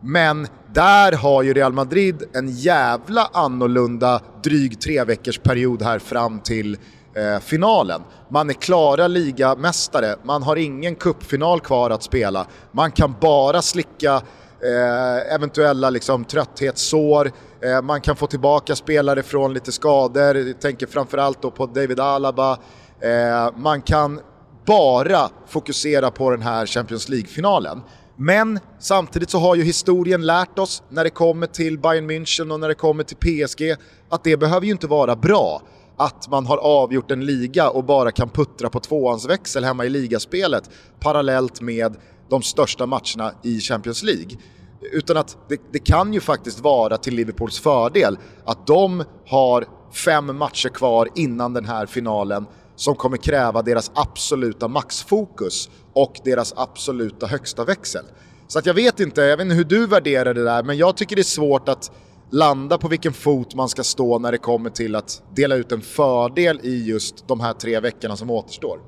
Men där har ju Real Madrid en jävla annorlunda dryg tre veckors period här fram till eh, finalen. Man är klara ligamästare, man har ingen kuppfinal kvar att spela. Man kan bara slicka eh, eventuella liksom, trötthetssår, eh, man kan få tillbaka spelare från lite skador, jag tänker framförallt då på David Alaba. Eh, man kan bara fokusera på den här Champions League-finalen. Men samtidigt så har ju historien lärt oss när det kommer till Bayern München och när det kommer till PSG att det behöver ju inte vara bra att man har avgjort en liga och bara kan puttra på tvåansväxel hemma i ligaspelet parallellt med de största matcherna i Champions League. Utan att det, det, kan ju faktiskt vara till Liverpools fördel att de har fem matcher kvar innan den här finalen som kommer kräva deras absoluta maxfokus och deras absoluta högsta växel. Så att jag vet inte, jag vet inte hur du värderar det där, men jag tycker det är svårt att landa på vilken fot man ska stå när det kommer till att dela ut en fördel i just de här tre veckorna som återstår.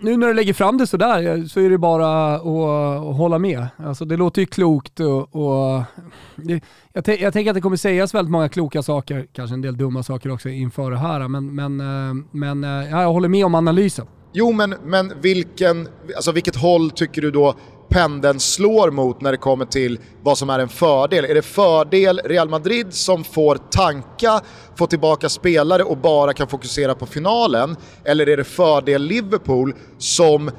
Nu när du lägger fram det sådär eh, så är det bara att, hålla med. Alltså det låter ju klokt och, och det, jag, jag, tänker att det kommer sägas väldigt många kloka saker, kanske en del dumma saker också inför det här, men, men, eh, men eh, ja, jag håller med om analysen. Jo, men, men vilken, alltså vilket håll tycker du då pendeln slår mot när det kommer till vad som är en fördel. Är det fördel Real Madrid som får tanka, få tillbaka spelare och bara kan fokusera på finalen? Eller är det fördel Liverpool som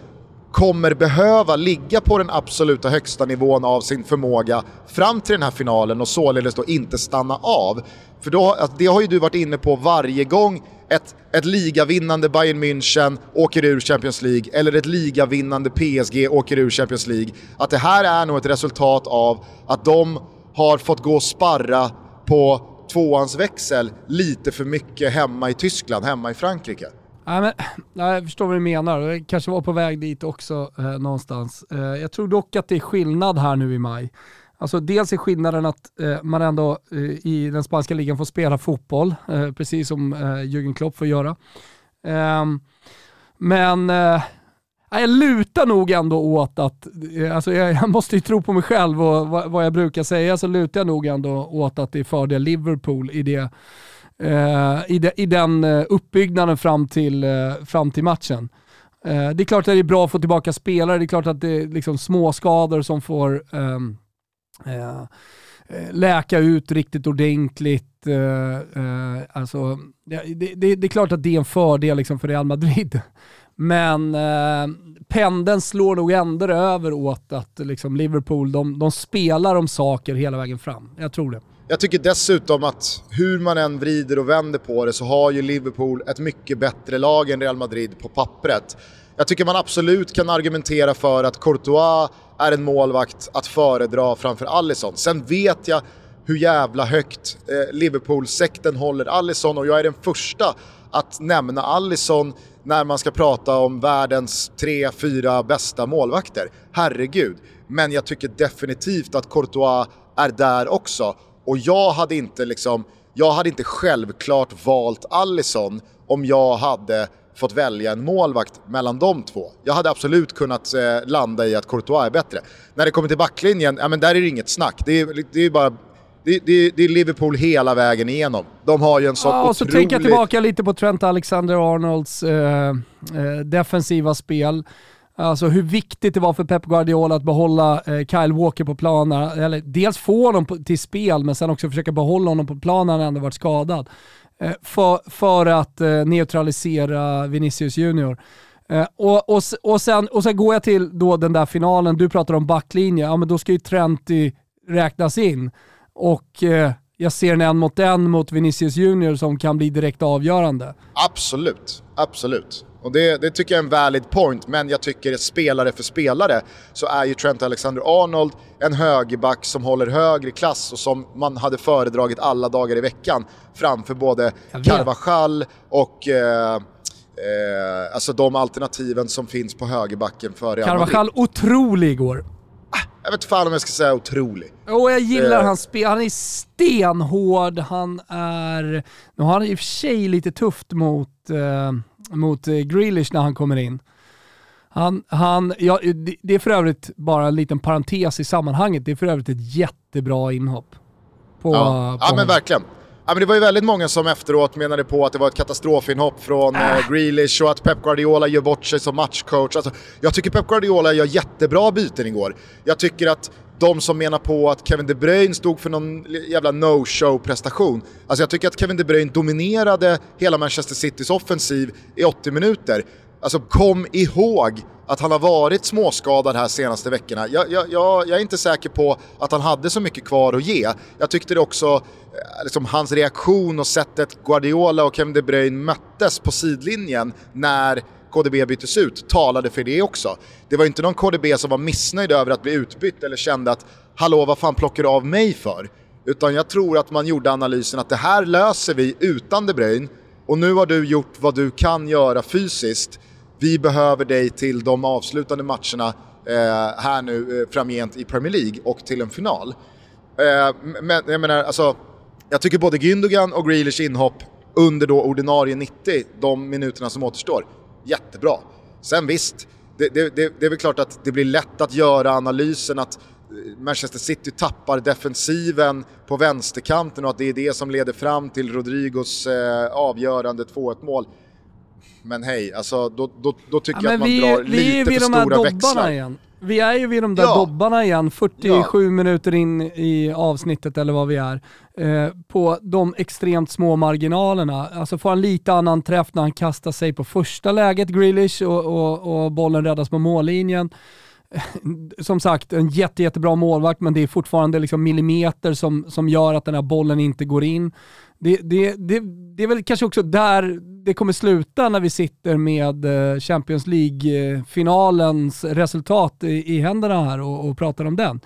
kommer behöva ligga på den absoluta högsta nivån av sin förmåga fram till den här finalen och således då inte stanna av. För då, det har ju du varit inne på varje gång ett, ett ligavinnande Bayern München åker ur Champions League eller ett ligavinnande PSG åker ur Champions League. Att det här är nog ett resultat av att de har fått gå och sparra på tvåans växel lite för mycket hemma i Tyskland, hemma i Frankrike. Nej, men, nej, jag förstår vad du menar. Jag kanske var på väg dit också eh, någonstans. Eh, jag tror dock att det är skillnad här nu i maj. Alltså dels är skillnaden att eh, man ändå eh, i den spanska ligan får spela fotboll, eh, precis som eh, Jürgen Klopp får göra. Ehm, men eh, jag lutar nog ändå åt att, eh, alltså jag, jag, måste ju tro på mig själv och vad, vad, jag brukar säga, så lutar jag nog ändå åt att det är fördel Liverpool i, det, eh, i, de, i den eh, uppbyggnaden fram till, eh, fram till matchen. Eh, det är klart att det är bra att få tillbaka spelare, det är klart att det är liksom småskador som får um, Eh, eh, läka ut riktigt ordentligt. Eh, eh alltså, det, det, det, är klart att det är en fördel liksom för Real Madrid. Men eh, pendeln slår nog ändå över åt att liksom, Liverpool, de, de spelar om saker hela vägen fram. Jag tror det. Jag tycker dessutom att hur man än vrider och vänder på det så har ju Liverpool ett mycket bättre lag än Real Madrid på pappret. Jag tycker man absolut kan argumentera för att Courtois är en målvakt att föredra framför Alisson. Sen vet jag hur jävla högt eh, Liverpool-sekten håller Alisson och jag är den första att nämna Alisson när man ska prata om världens tre, fyra bästa målvakter. Herregud. Men jag tycker definitivt att Courtois är där också. Och jag hade inte liksom, jag hade inte självklart valt Alisson om jag hade fått välja en målvakt mellan de två. Jag hade absolut kunnat eh, landa i att Courtois är bättre. När det kommer till backlinjen, ja men där är det inget snack. Det är, det är bara det, det, det, är Liverpool hela vägen igenom. De har ju en sån ja, otrolig... så tänker jag tillbaka lite på Trent Alexander-Arnolds eh, eh, defensiva spel. Alltså hur viktigt det var för Pep Guardiola att behålla eh, Kyle Walker på planen. Eller dels få honom på, till spel, men sen också försöka behålla honom på planen när han ändå varit skadad. Eh, för, för att eh, neutralisera Vinicius Junior. Eh, och, och, och, sen, och sen går jag till då den där finalen, du pratar om backlinje, ja men då ska ju Trenti räknas in. Och jag ser en en mot en mot Vinicius Junior som kan bli direkt avgörande. Absolut, absolut. Och det, det, tycker jag är en valid point, men jag tycker spelare för spelare så är ju Trent Alexander-Arnold en högerback som håller högre klass och som man hade föredragit alla dagar i veckan framför både Carvajal och eh, eh, alltså de alternativen som finns på högerbacken för Real Madrid. Carvajal otrolig igår. Jag vet fan om jag ska säga otrolig. Och jag gillar uh, hans spel. Han är stenhård, han är... Nu har han i och för sig lite tufft mot, uh, mot uh, Grealish när han kommer in. Han, han, ja, det är för övrigt bara en liten parentes i sammanhanget. Det är för övrigt ett jättebra inhopp. På, ja, på ja men verkligen. Ja, men det var ju väldigt många som efteråt menade på att det var ett katastrofinhopp från äh. eh, Grealish och att Pep Guardiola gör bort sig som matchcoach. Alltså, jag tycker Pep Guardiola gör jättebra byten igår. Jag tycker att de som menar på att Kevin De Bruyne stod för någon jävla no-show prestation. Alltså jag tycker att Kevin De Bruyne dominerade hela Manchester Citys offensiv i 80 minuter. Alltså kom ihåg att han har varit småskadad här senaste veckorna. Jag, jag, jag, jag, är inte säker på att han hade så mycket kvar att ge. Jag tyckte det också, eh, liksom hans reaktion och sättet Guardiola och Kevin De Bruyne möttes på sidlinjen när KDB byttes ut talade för det också. Det var inte någon KDB som var missnöjd över att bli utbytt eller kände att “Hallå, vad fan plockar du av mig för?” Utan jag tror att man gjorde analysen att det här löser vi utan De Bruyne och nu har du gjort vad du kan göra fysiskt vi behöver dig till de avslutande matcherna eh, här nu eh, framgent i Premier League och till en final. Eh, men jag menar, alltså, jag tycker både Gündogan och Grealish inhopp under då ordinarie 90, de minuterna som återstår, jättebra. Sen visst, det, det, det, det är väl klart att det blir lätt att göra analysen att eh, Manchester City tappar defensiven på vänsterkanten och att det är det som leder fram till Rodrigos eh, avgörande 2-1 mål. Men hej, alltså då, då, då tycker ja, jag att man vi, drar vi lite för stora växlar. Igen. Vi är ju vid de där ja. dobbarna igen, 47 ja. minuter in i avsnittet eller vad vi är, eh, på de extremt små marginalerna. Alltså får han lite annan träff när han kastar sig på första läget, Grealish, och, och, och bollen räddas på mållinjen. Som sagt, en jätte, jättebra målvakt, men det är fortfarande liksom millimeter som, som gör att den här bollen inte går in. Det, det, det, det är väl kanske också där det kommer sluta när vi sitter med eh, Champions League-finalens resultat i, i händerna här och, och pratar om den.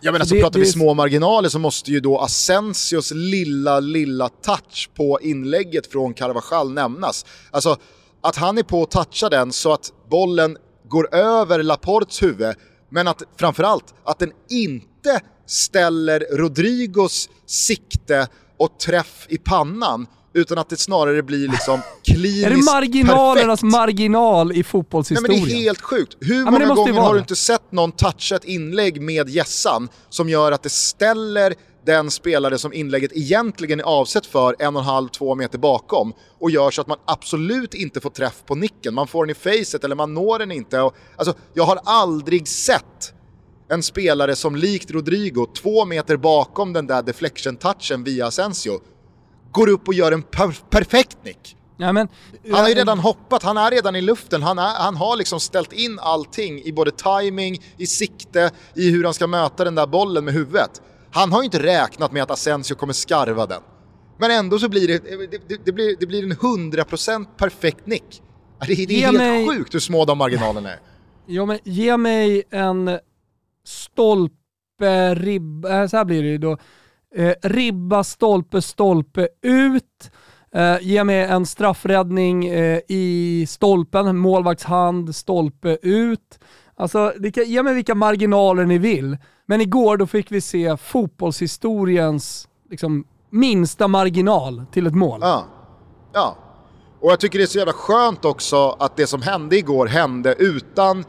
Ja men alltså det, pratar vi små marginaler så måste ju då Asensios lilla, lilla touch på inlägget från Carvajal nämnas. Alltså att han är på att toucha den så att bollen går över Laports huvud, men att framförallt att den inte ställer Rodrigos sikte och träff i pannan utan att det snarare blir liksom kliniskt Är det marginalernas perfekt? marginal i fotbollshistorien? Nej, men det är helt sjukt. Hur ja, många gånger har du inte sett någon toucha ett inlägg med gässan som gör att det ställer den spelare som inlägget egentligen är avsett för en och en halv, två meter bakom och gör så att man absolut inte får träff på nicken. Man får den i facet eller man når den inte. Alltså, jag har aldrig sett en spelare som likt Rodrigo, två meter bakom den där deflection-touchen via Asensio, går upp och gör en per perfekt nick. Ja, men, han har ju redan hoppat, han är redan i luften, han, är, han har liksom ställt in allting i både timing, i sikte, i hur han ska möta den där bollen med huvudet. Han har ju inte räknat med att Asensio kommer skarva den. Men ändå så blir det, det, det, blir, det blir en 100% perfekt nick. Det, det är helt mig... sjukt hur små de marginalerna är. Ja, men ge mig en stolpe, ribba, eh, så här blir det ju då. Eh, ribba, stolpe, stolpe ut. Eh, ge mig en straffräddning eh, i stolpen, målvaktshand, stolpe ut. Alltså, kan, ge mig vilka marginaler ni vill. Men igår då fick vi se fotbollshistoriens liksom, minsta marginal till ett mål. Ja. ja. Och jag tycker det är så jävla skönt också att det som hände igår hände utan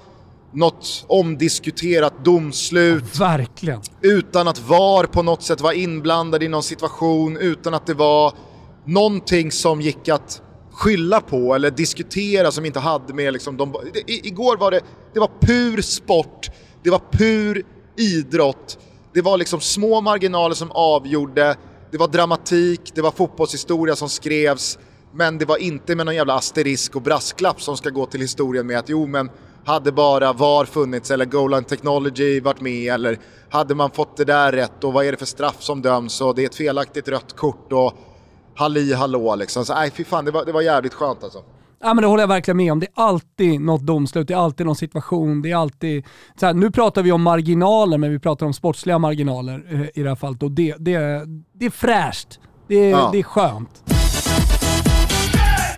något omdiskuterat domslut. Ja, verkligen. Utan att VAR på något sätt var inblandad i någon situation, utan att det var någonting som gick att skylla på eller diskutera som inte hade med liksom de... I, igår var det, det var pur sport, det var pur idrott, det var liksom små marginaler som avgjorde, det var dramatik, det var fotbollshistoria som skrevs, men det var inte med någon jävla asterisk och brasklapp som ska gå till historien med att jo men hade bara VAR funnits eller Goal Line Technology varit med eller hade man fått det där rätt och vad är det för straff som döms och det är ett felaktigt rött kort och halli hallå liksom. Så nej fy fan, det var, det var jävligt skönt alltså. Ja men det håller jag verkligen med om. Det är alltid något domslut, det är alltid någon situation, det är alltid... Så här, nu pratar vi om marginaler, men vi pratar om sportsliga marginaler eh, i det här fallet och det, det, det är fräscht. Det, ja. det är skönt.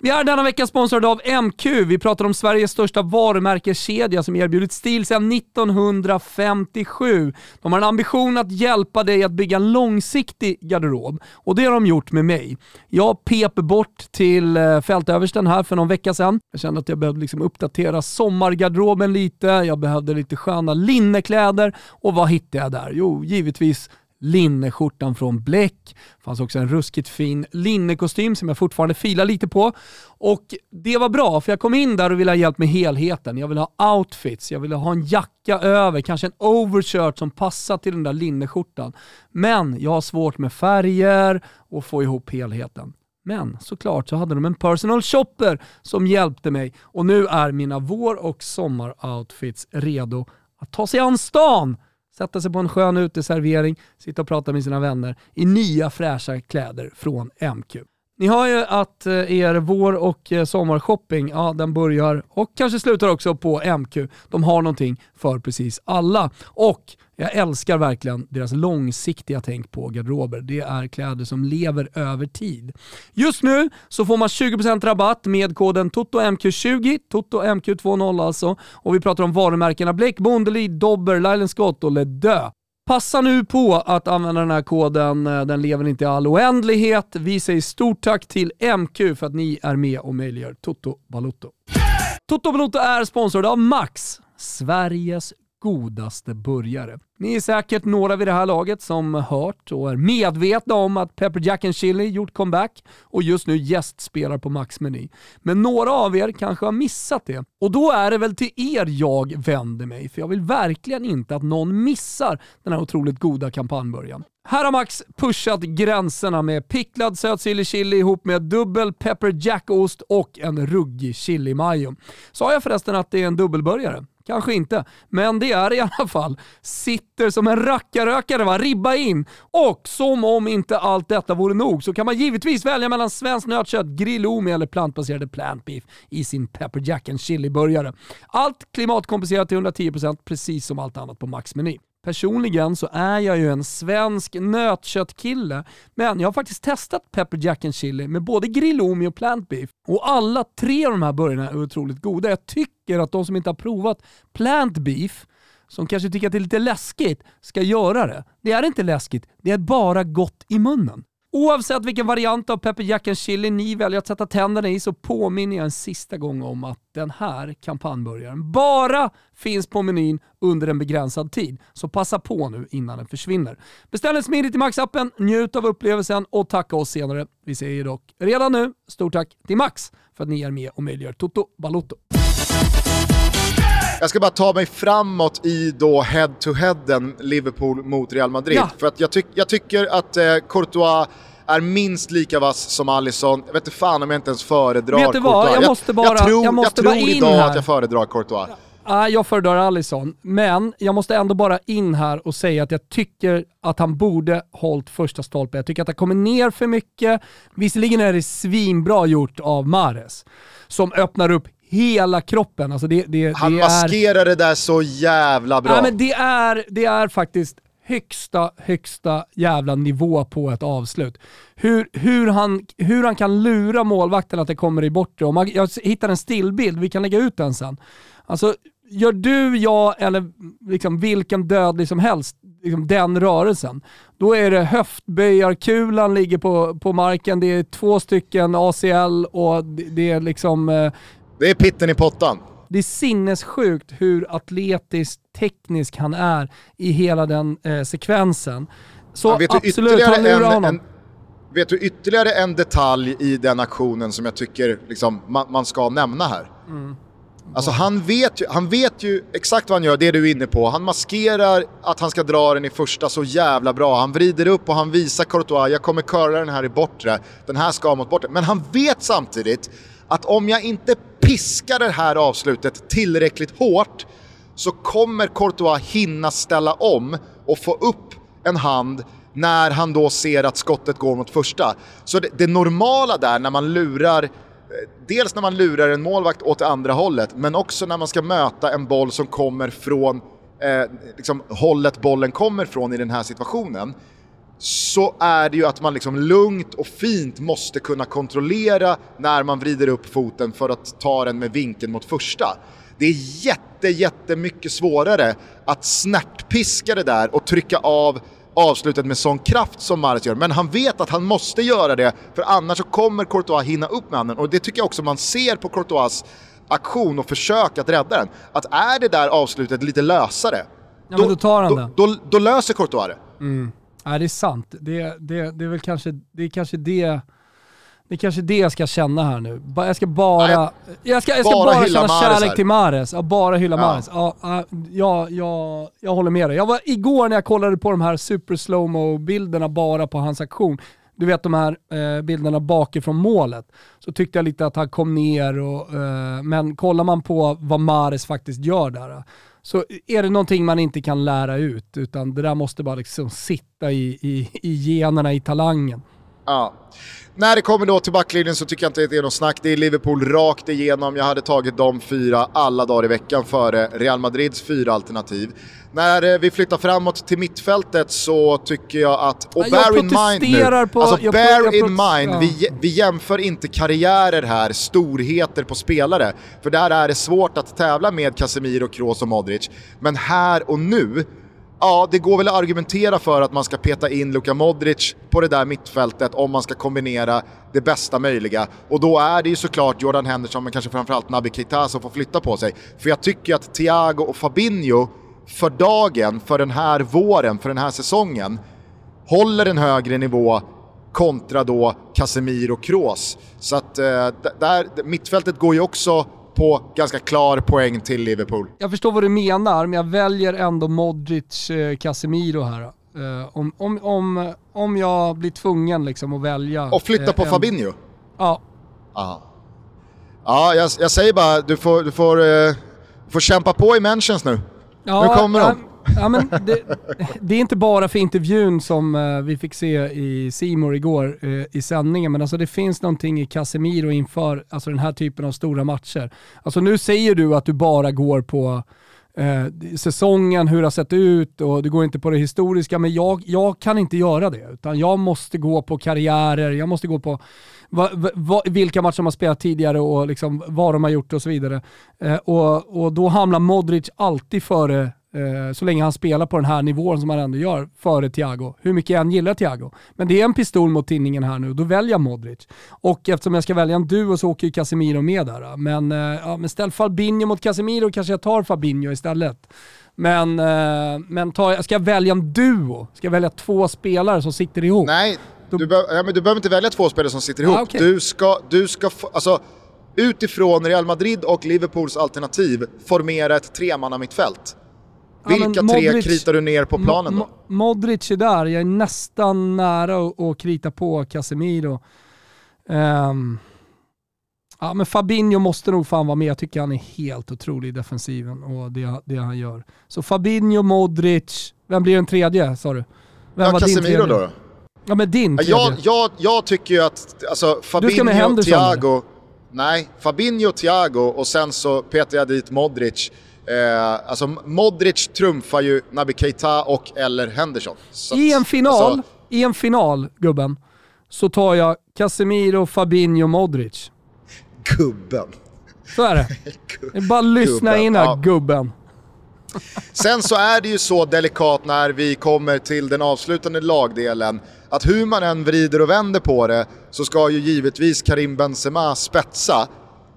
Vi är denna vecka sponsrade av MQ. Vi pratar om Sveriges största varumärkeskedja som erbjudit stil sedan 1957. De har en ambition att hjälpa dig att bygga en långsiktig garderob och det har de gjort med mig. Jag pep bort till eh, fältöversten här för någon vecka sedan. Jag kände att jag behövde liksom uppdatera sommargarderoben lite, jag behövde lite sköna linnekläder och vad hittade jag där? Jo, givetvis linneskjortan från Bleck. Det fanns också en ruskigt fin linnekostym som jag fortfarande filar lite på. Och det var bra, för jag kom in där och ville ha hjälp med helheten. Jag ville ha outfits, jag ville ha en jacka över, kanske en overshirt som passar till den där linneskjortan. Men jag har svårt med färger och få ihop helheten. Men såklart så hade de en personal shopper som hjälpte mig och nu är mina vår och sommaroutfits redo att ta sig an stan sätta sig på en skön uteservering, sitta och prata med sina vänner i nya fräscha kläder från MQ. Ni har ju att eh, er vår och eh, sommarshopping, ja den börjar och kanske slutar också på MQ. De har någonting för precis alla. Och jag älskar verkligen deras långsiktiga tänk på garderober. Det är kläder som lever över tid. Just nu så får man 20% rabatt med koden TOTOMQ20, TOTOMQ20 alltså. Och vi pratar om varumärkena Bleck, Bondeli, Dobber, Lylan Scott och Ledö. Passa nu på att använda den här koden, den lever inte i all oändlighet. Vi säger stort tack till MQ för att ni är med och möjliggör Toto Balotto. Toto Balotto är sponsrad av Max, Sveriges godaste burgare. Ni är säkert några vid det här laget som hört och är medvetna om att Pepper Jack and Chili gjort comeback och just nu gästspelar på Max-meny. Men några av er kanske har missat det. Och då är det väl till er jag vänder mig, för jag vill verkligen inte att någon missar den här otroligt goda kampanjbörjan. Här har Max pushat gränserna med picklad söt chili ihop med dubbel pepper Jack-ost och en ruggig chili mayo. Sa jag förresten att det är en dubbelburgare? Kanske inte, men det är i alla fall. Sitter som en rackarrökare va, ribba in. Och som om inte allt detta vore nog så kan man givetvis välja mellan svenskt nötkött, grillomi eller plantbaserade plant beef i sin pepper jack and chili-burgare. Allt klimatkompenserat till 110% precis som allt annat på Max-meny. Personligen så är jag ju en svensk nötköttkille, men jag har faktiskt testat pepper jack and chili med både grillomi och plant beef. Och alla tre av de här burgarna är otroligt goda. Jag tycker att de som inte har provat plant beef, som kanske tycker att det är lite läskigt, ska göra det. Det är inte läskigt, det är bara gott i munnen. Oavsett vilken variant av pepper jack and chili ni väljer att sätta tänderna i så påminner jag en sista gång om att den här kampanjburgaren bara finns på menyn under en begränsad tid. Så passa på nu innan den försvinner. Beställ en smidigt i Max-appen, njut av upplevelsen och tacka oss senare. Vi säger dock redan nu stort tack till Max för att ni är med och möjliggör Toto Balotto. Jag ska bara ta mig framåt i då head-to-headen Liverpool mot Real Madrid. Ja. För att jag, tyck, jag tycker att eh, Courtois är minst lika vass som Alisson. Jag vet inte fan om jag inte ens föredrar Vet du vad, Courtois. jag måste bara, jag, jag tror, jag måste jag tror idag här. att jag föredrar Courtois. Ja, jag föredrar Alisson, men jag måste ändå bara in här och säga att jag tycker att han borde hållit första stolpen. Jag tycker att han kommer ner för mycket. Visserligen är det svinbra gjort av Mares, som öppnar upp hela kroppen. Alltså det, det, han det maskerar är... det där så jävla bra. Ja, men det, är, det är faktiskt högsta, högsta jävla nivå på ett avslut. Hur, hur, han, hur han kan lura målvakten att det kommer i bortre. jag hittar en stillbild, vi kan lägga ut den sen. Alltså, gör du, jag eller liksom vilken dödlig som helst liksom den rörelsen, då är det höftböjarkulan ligger på, på marken, det är två stycken ACL och det, det är liksom... Eh, det är pitten i pottan. Det är sinnessjukt hur atletiskt teknisk han är i hela den eh, sekvensen. Så ja, absolut, han lurar honom. En, vet du ytterligare en detalj i den aktionen som jag tycker liksom, man, man ska nämna här? Mm. Alltså han vet, ju, han vet ju exakt vad han gör, det är du är inne på. Han maskerar att han ska dra den i första så jävla bra. Han vrider upp och han visar Courtois, jag kommer köra den här i bortre. Den här ska mot bortre. Men han vet samtidigt att om jag inte piskar det här avslutet tillräckligt hårt så kommer Courtois hinna ställa om och få upp en hand när han då ser att skottet går mot första. Så det, det normala där när man lurar dels när man lurar en målvakt åt det andra hållet, men också när man ska möta en boll som kommer från eh, liksom, hållet bollen kommer från i den här situationen, så är det ju att man liksom lugnt och fint måste kunna kontrollera när man vrider upp foten för att ta den med vinkeln mot första. Det är jätte, jättemycket svårare att snärtpiska det där och trycka av avslutet med sån kraft som Mares gör. Men han vet att han måste göra det, för annars så kommer Courtois hinna upp med handen. Och det tycker jag också man ser på Courtois aktion och försök att rädda den. Att är det där avslutet lite lösare, ja, då, då, tar han då, då, då, löser Courtois det. Mm. Ja, det är sant. Det, det, det är väl kanske det, är kanske det det är kanske det jag ska känna här nu. Jag ska bara, Nej, jag ska, jag ska bara, bara känna kärlek här. till Mares. Ja, bara hylla ja. Mares. Ja, ja, ja, jag håller med dig. Jag var, igår när jag kollade på de här super slowmo bilderna bara på hans aktion, du vet de här eh, bilderna bakifrån målet, så tyckte jag lite att han kom ner och, eh, men kollar man på vad Mares faktiskt gör där, så är det någonting man inte kan lära ut, utan det där måste bara liksom sitta i, i, i generna, i talangen. Ja. När det kommer då till backlinjen så tycker jag inte att det är något snack. Det är Liverpool rakt igenom. Jag hade tagit de fyra alla dagar i veckan före Real Madrids fyra alternativ. När eh, vi flyttar framåt till mittfältet så tycker jag att, och jag bear in mind nu, på, alltså jag, bear jag, in mind, vi, vi jämför inte karriärer här, storheter på spelare. För där är det svårt att tävla med Casemiro, Kroos och Modric. Men här och nu ja, det går väl att argumentera för att man ska peta in Luka Modric på det där mittfältet om man ska kombinera det bästa möjliga. Och då är det ju såklart Jordan Henderson, men kanske framförallt Naby Keita som får flytta på sig. För jag tycker att Thiago och Fabinho för dagen, för den här våren, för den här säsongen, håller en högre nivå kontra då Casemiro och Kroos. Så att eh, där, mittfältet går ju också på ganska klar poäng till Liverpool. Jag förstår vad du menar, men jag väljer ändå Modric, eh, Casemiro här. Uh, om, om, om, om jag blir tvungen liksom att välja... Och flytta uh, på en... Fabinho? Ja. Aha. Ja, jag, jag, säger bara, du får, du får, uh, får kämpa på i mentions nu. Ja, nu kommer de. Ja, men det, det, är inte bara för intervjun som uh, vi fick se i Simor igår uh, i sändningen, men alltså det finns någonting i Casemiro inför alltså den här typen av stora matcher. Alltså nu säger du att du bara går på uh, säsongen, hur det har sett ut och du går inte på det historiska, men jag, jag kan inte göra det. Utan jag måste gå på karriärer, jag måste gå på va, va, vilka matcher de har spelat tidigare och liksom vad de har gjort och så vidare. och, och då hamnar Modric alltid före så länge han spelar på den här nivån som han ändå gör före Thiago. Hur mycket jag än gillar Thiago. Men det är en pistol mot tinningen här nu, då väljer jag Modric. Och eftersom jag ska välja en duo så åker ju Casemiro med där. Men, eh, ja, men ställ Fabinho mot Casemiro kanske jag tar Fabinho istället. Men, eh, men tar, ska jag välja en duo? Ska jag välja två spelare som sitter ihop? Nej, du, be ja, men du behöver inte välja två spelare som sitter ihop. Ah, okay. Du ska, du ska alltså, utifrån Real Madrid och Liverpools alternativ formera ett tremanna mittfält. Vilka ja, Modric, tre kritar du ner på planen då? Modric är där, jag är nästan nära att, att krita på Casemiro. Um, ja, men Fabinho måste nog fan vara med, jag tycker han är helt otrolig i defensiven och det, det han gör. Så Fabinho, Modric, vem blir den tredje sa du? Vem ja, var Casemiro då? Ja men din tredje. Jag, jag, jag tycker ju att alltså, Fabinho, Thiago, nej, Fabinho, Thiago och sen så petar jag dit Modric. Eh, alltså Modric trumfar ju Naby Keita och eller Henderson. Så I en final, alltså, i en final gubben, så tar jag Casemiro, Fabinho, Modric. Gubben. Så är det. det är bara lyssna gubben. in här, ja. gubben. Sen så är det ju så delikat när vi kommer till den avslutande lagdelen att hur man än vrider och vänder på det så ska ju givetvis Karim Benzema spetsa.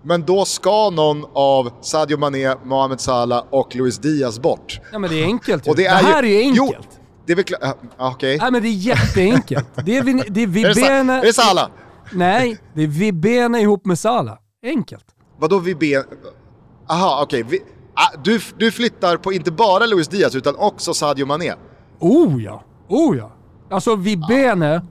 Men då ska någon av Sadio Mané, Mohamed Salah och Luis Diaz bort. Ja men det är enkelt och det, är det här ju, är enkelt. Jo, det är väl klart, okej. Okay. Nej men det är jätteenkelt. Det är, vi, det är Vibene... Är det Salah? Nej, det är Vibene ihop med Salah. Enkelt. Vadå Vibene? Aha, okej. Okay. Ah, du, du flyttar på inte bara Luis Diaz utan också Sadio Mané. Oh ja, oh ja. Alltså Vibene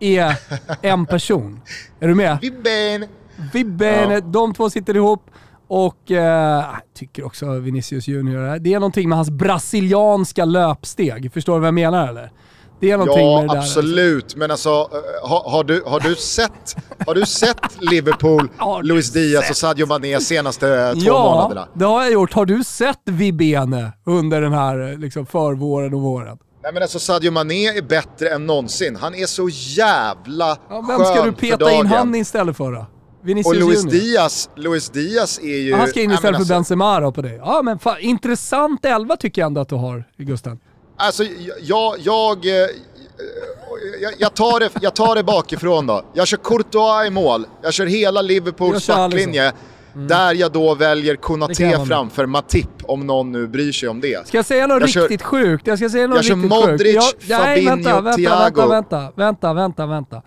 är en person. Är du med? Vibene. Vibene, ja. de två sitter ihop. Och eh, tycker också Vinicius Junior, det är någonting med hans brasilianska löpsteg. Förstår du vad jag menar eller? Det är någonting ja, med det där. absolut. Men alltså, eh, har, har, du, har, du, sett, har du sett Liverpool, Luis Diaz och Sadio Mané senaste två ja, månaderna? Ja, det har jag gjort. Har du sett Vibene under den här liksom, förvåren och våren? Nej men alltså Sadio Mané är bättre än någonsin. Han är så jävla ja, Vem ska du peta in han istället för då? Vinicius och Luis Diaz, Luis Diaz är ju... Han ska in istället för alltså, Benzema då på det. Ja men fan, intressant elva tycker jag ändå att du har, Gusten. Alltså jag, jag, eh, jag, jag, tar det, jag tar det bakifrån då. Jag kör Courtois i mål, jag kör hela Liverpools backlinje. Mm. Där jag då väljer Konaté framför Matip, om någon nu bryr sig om det. Ska jag säga något jag riktigt kör, sjukt? Jag ska säga något jag riktigt kör Modric, sjukt. Jag, Fabinho, nej, vänta, vänta, Thiago. Vänta, vänta, vänta, vänta.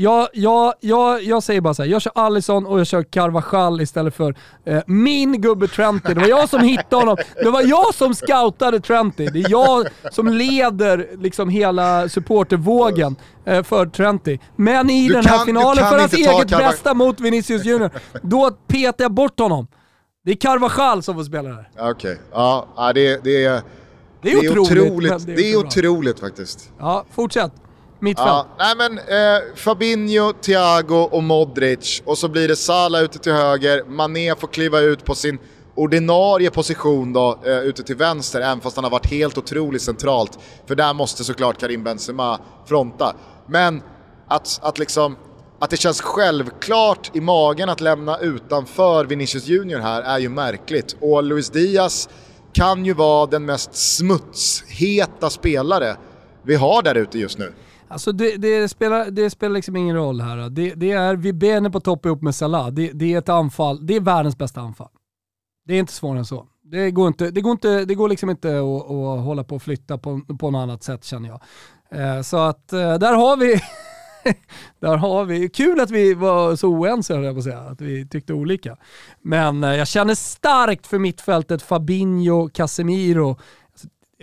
Jag, jag, jag, jag säger bara så här, jag kör Allison och jag kör Carvajal istället för eh, min gubbe Trenty. Det var jag som hittade honom. Det var jag som scoutade Trenty. Det är jag som leder liksom hela supportervågen eh, för Trenty. Men i du den här kan, finalen för hans eget Carva bästa mot Vinicius Junior, då petar jag bort honom. Det är Carvajal som får spela där. Okej, okay. ja det, det, är... Det är, det är otroligt, otroligt det är, det är otroligt faktiskt. Ja, fortsätt. Mittfält. Ja, nej men eh, Fabinho, Thiago och Modric och så blir det Salah ute till höger, Mané får kliva ut på sin ordinarie position då, eh, ute till vänster, även fast han har varit helt otroligt centralt. För där måste såklart Karim Benzema fronta. Men att, att liksom att det känns självklart i magen att lämna utanför Vinicius Junior här är ju märkligt. Och Luis Diaz kan ju vara den mest smutsheta spelare vi har där ute just nu. Alltså det, det, spelar, det spelar liksom ingen roll här. Det, det är Vibene på topp ihop med Salah. Det, det, är ett anfall, det är världens bästa anfall. Det är inte svårare än så. Det går, inte, det går, inte, det går liksom inte att, att hålla på och flytta på, på något annat sätt känner jag. Eh, så att eh, där har vi där har vi, kul att vi var så oense jag på att säga, att vi tyckte olika. Men eh, jag känner starkt för mittfältet Fabinho, Casemiro,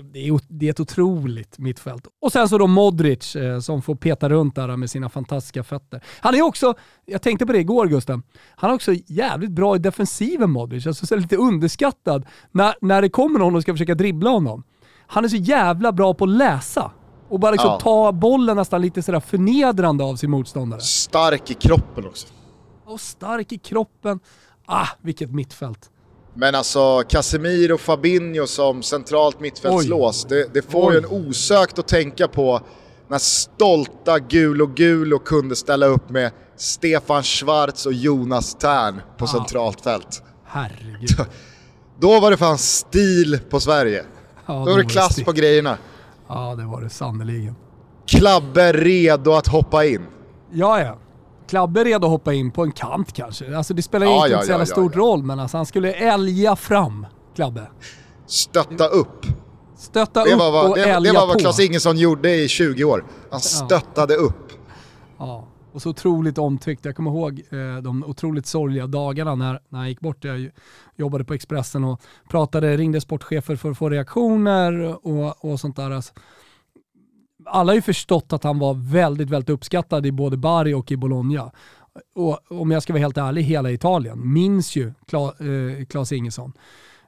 det är, det är ett otroligt mittfält. Och sen så då Modric eh, som får peta runt där med sina fantastiska fötter. Han är också, jag tänkte på det igår Gusten, han är också jävligt bra i defensiven Modric, alltså så lite underskattad när, när det kommer någon och ska försöka dribbla honom. Han är så jävla bra på att läsa och bara liksom ja. ta bollen nästan lite sådär förnedrande av sin motståndare. Stark i kroppen också. Och stark i kroppen. Ah, vilket mittfält. Men alltså Casemiro Fabinho som centralt mittfältslås, det, det, får Oj. ju en osökt att tänka på när stolta Gulo Gulo kunde ställa upp med Stefan Schwarz och Jonas Tern på ah. centralt fält. Herregud. Då var det fan stil på Sverige. Ja, då, då var det klass det på grejerna. Ja, det var det sannerligen. Klabbe redo att hoppa in. Ja, ja. Klabbe är redo att hoppa in på en kant kanske. Alltså det spelar ja, inte ja, så jävla ja, stor roll, men alltså han skulle älga fram Klabbe. Stötta upp. Stötta det upp vad, och det, älga Det var vad Klas Ingesson gjorde i 20 år. Han stöttade upp. Ja. Och så otroligt omtyckt. Jag kommer ihåg eh, de otroligt sorgliga dagarna när, när han gick bort. Jag jobbade på Expressen och pratade, ringde sportchefer för att få reaktioner och, och sånt där. Alltså, alla har ju förstått att han var väldigt, väldigt uppskattad i både Bari och i Bologna. Och om jag ska vara helt ärlig, hela Italien minns ju eh, Klas eh, Ingesson.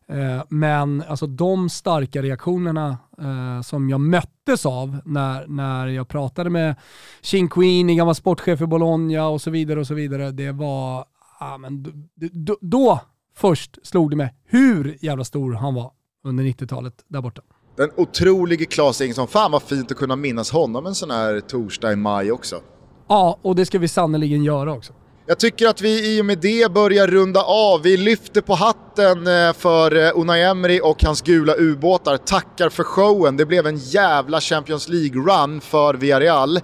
Eh, men alltså de starka reaktionerna eh, som jag möttes av när, när jag pratade med Cinquini, gammal sportchef i Bologna och så vidare och så vidare, det var, ah, men då, då först slog det mig hur jävla stor han var under 90-talet där borta. Den otrolige Klas Ingesson, fan vad fint att kunna minnas honom en sån här torsdag i maj också. Ja, och det ska vi sannoliken göra också. Jag tycker att vi i och med det börjar runda av. Vi lyfter på hatten eh, för eh, Unai Emery och hans gula ubåtar. Tackar för showen. Det blev en jävla Champions League-run för Villarreal.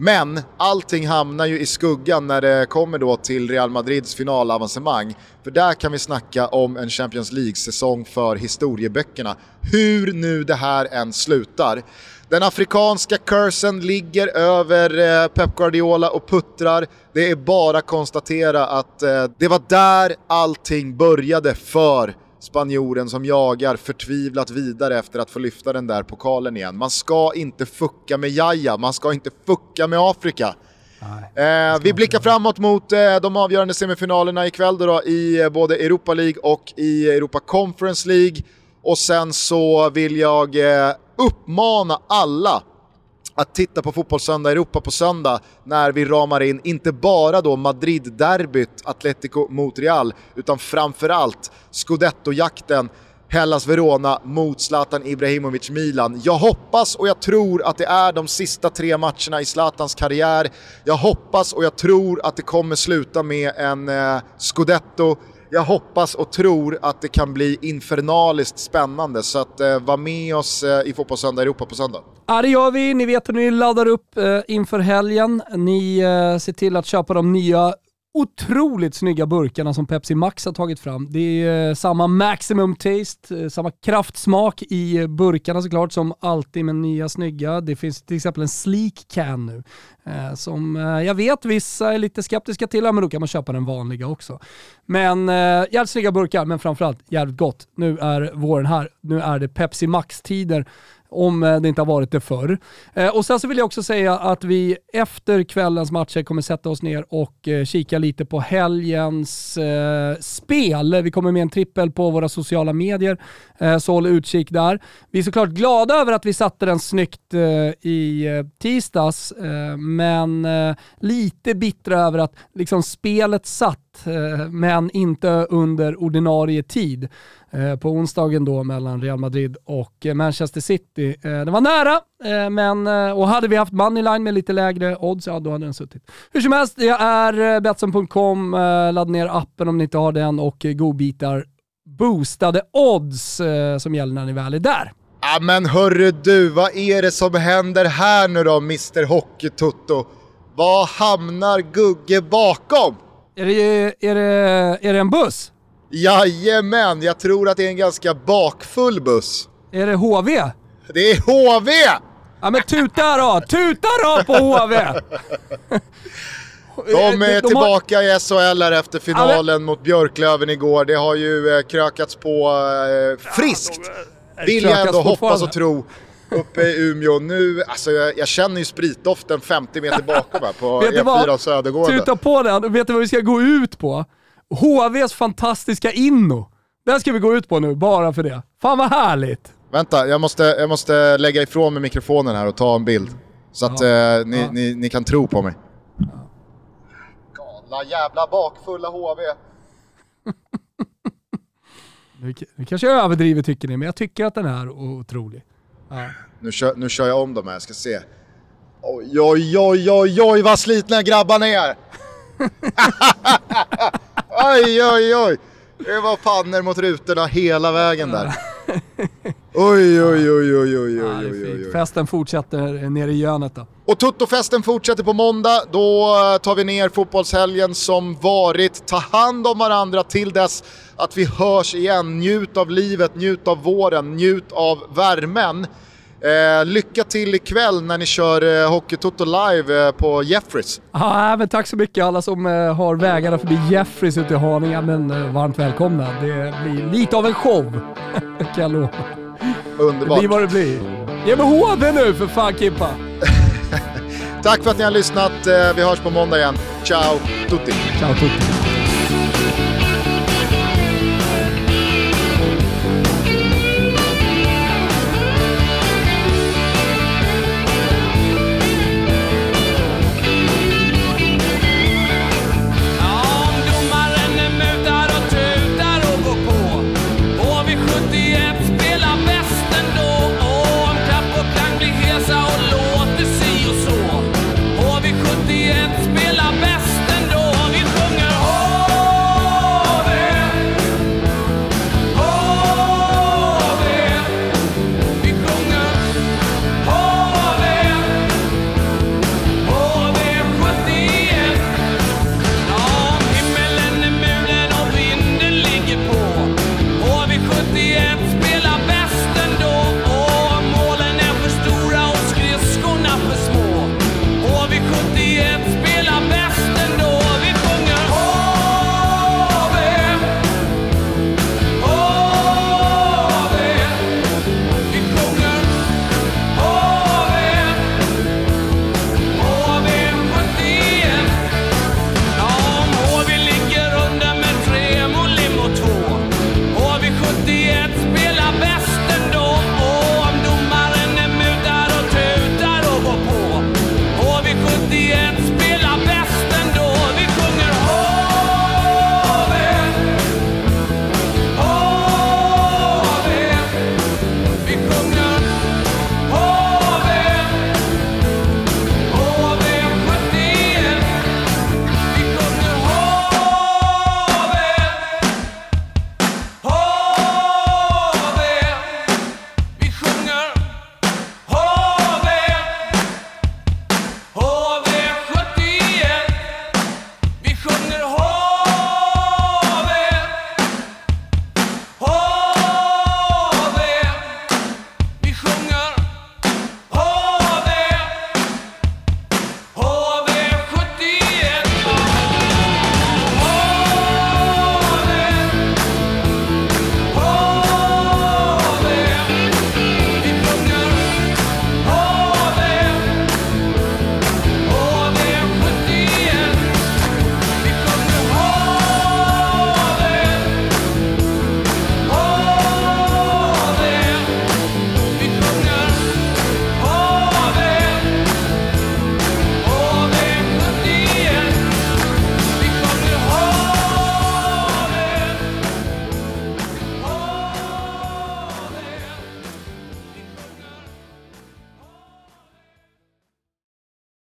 Men allting hamnar ju i skuggan när det kommer då till Real Madrids finalavancemang. För där kan vi snacka om en Champions League-säsong för historieböckerna. Hur nu det här än slutar. Den afrikanska cursen ligger över eh, Pep Guardiola och puttrar. Det är bara att konstatera att eh, det var där allting började för spanjoren som jagar förtvivlat vidare efter att få lyfta den där pokalen igen. Man ska inte fucka med Jaja, man ska inte fucka med Afrika. Nej, eh, vi blickar framåt mot eh, de avgörande semifinalerna ikväll då, då i eh, både Europa League och i Europa Conference League. Och sen så vill jag eh, uppmana alla att titta på Fotbollssöndag Europa på söndag när vi ramar in inte bara då Madrid-derbyt, Atletico mot Real, utan framförallt Scudetto-jakten Hellas Verona mot Zlatan Ibrahimovic Milan. Jag hoppas och jag tror att det är de sista tre matcherna i Zlatans karriär. Jag hoppas och jag tror att det kommer sluta med en eh, Scudetto jag hoppas och tror att det kan bli infernaliskt spännande. Så att eh, var med oss eh, i Fotbollssöndag Europa på söndag. Ja det gör vi. Ni vet hur ni laddar upp eh, inför helgen. Ni eh, ser till att köpa de nya otroligt snygga burkarna som Pepsi Max har tagit fram. Det är eh, samma maximum taste, eh, samma kraftsmak i eh, burkarna såklart som alltid med nya snygga. Det finns till exempel en sleek can nu som jag vet vissa är lite skeptiska till, men då kan man köpa den vanliga också. Men jävligt snygga burkar, men framförallt jävligt gott. Nu är våren här, nu är det Pepsi Max-tider om eh, det inte har varit det förr. Eh, och sen så vill jag också säga att vi efter kvällens matcher kommer sätta oss ner och eh, kika lite på helgens spel. Vi kommer med en trippel på våra sociala medier, så håll utkik där. Vi är såklart glada över att vi satte den snyggt i tisdags, men lite bittra över att liksom spelet satt Eh, men inte under ordinarie tid. Eh, på onsdagen då mellan Real Madrid och eh, Manchester City. Det var nära, men, och hade vi haft moneyline med lite lägre odds, ja då hade den suttit. Hur som helst, det är Betsson.com, ladda ner appen om ni inte har den och godbitar boostade odds som gäller när ni väl är där. Ja men hörru du, vad är det som händer här nu då Mr Hockey-Tutto? Vad hamnar Gugge bakom? Är det, är, det, är det en buss? Jajamän, jag tror att det är en ganska bakfull buss. Är det HV? Det är HV! Ja men tuta då! Tuta då på HV! De är de tillbaka har... i SHL här efter finalen ja, men... mot Björklöven igår. Det har ju eh, krökats på eh, friskt. Ja, Vill jag ändå hoppas och tro uppe i Umeå. Nu, alltså jag, jag känner ju spritdoften 50 meter bakom här på E4 Södergården. Tuta på den, vet du vad vi ska gå ut på? HVs fantastiska inno. Den ska vi gå ut på nu, bara för det. Fan vad härligt! Vänta, jag måste, jag måste lägga ifrån mig mikrofonen här och ta en bild. Så att ja. eh, ni, ja. ni, ni, kan tro på mig. Ja. Galna jävla bakfulla HV. nu, nu kanske jag överdriver tycker ni, men jag tycker att den är otrolig. Ja. Nu, kör, nu kör jag om dem här, jag ska se. Oj, oj, oj, oj, oj vad slitna grabbarna är! oj, oj, oj. Det var pannor mot rutorna hela vägen där. Oj, oj, oj, oj, oj, oj, oj, oj. Festen fortsätter nere i Jönet då. Och Tuttofesten fortsätter på måndag. Då tar vi ner fotbollshelgen som varit. Ta hand om varandra till dess att vi hörs igen. Njut av livet, njut av våren, njut av värmen. Eh, lycka till ikväll när ni kör eh, Hockeytoto live eh, på Jeffries. Ja, men tack så mycket alla som eh, har vägarna förbi Jeffries ute i Haninge, men eh, varmt välkomna. Det blir lite av en show, kan jag lova. Underbart. Det blir vad det blir. Ge mig HD nu för fan Kimpa! Tack för att ni har lyssnat. Eh, vi hörs på måndag igen. Ciao tutti! Ciao tutti!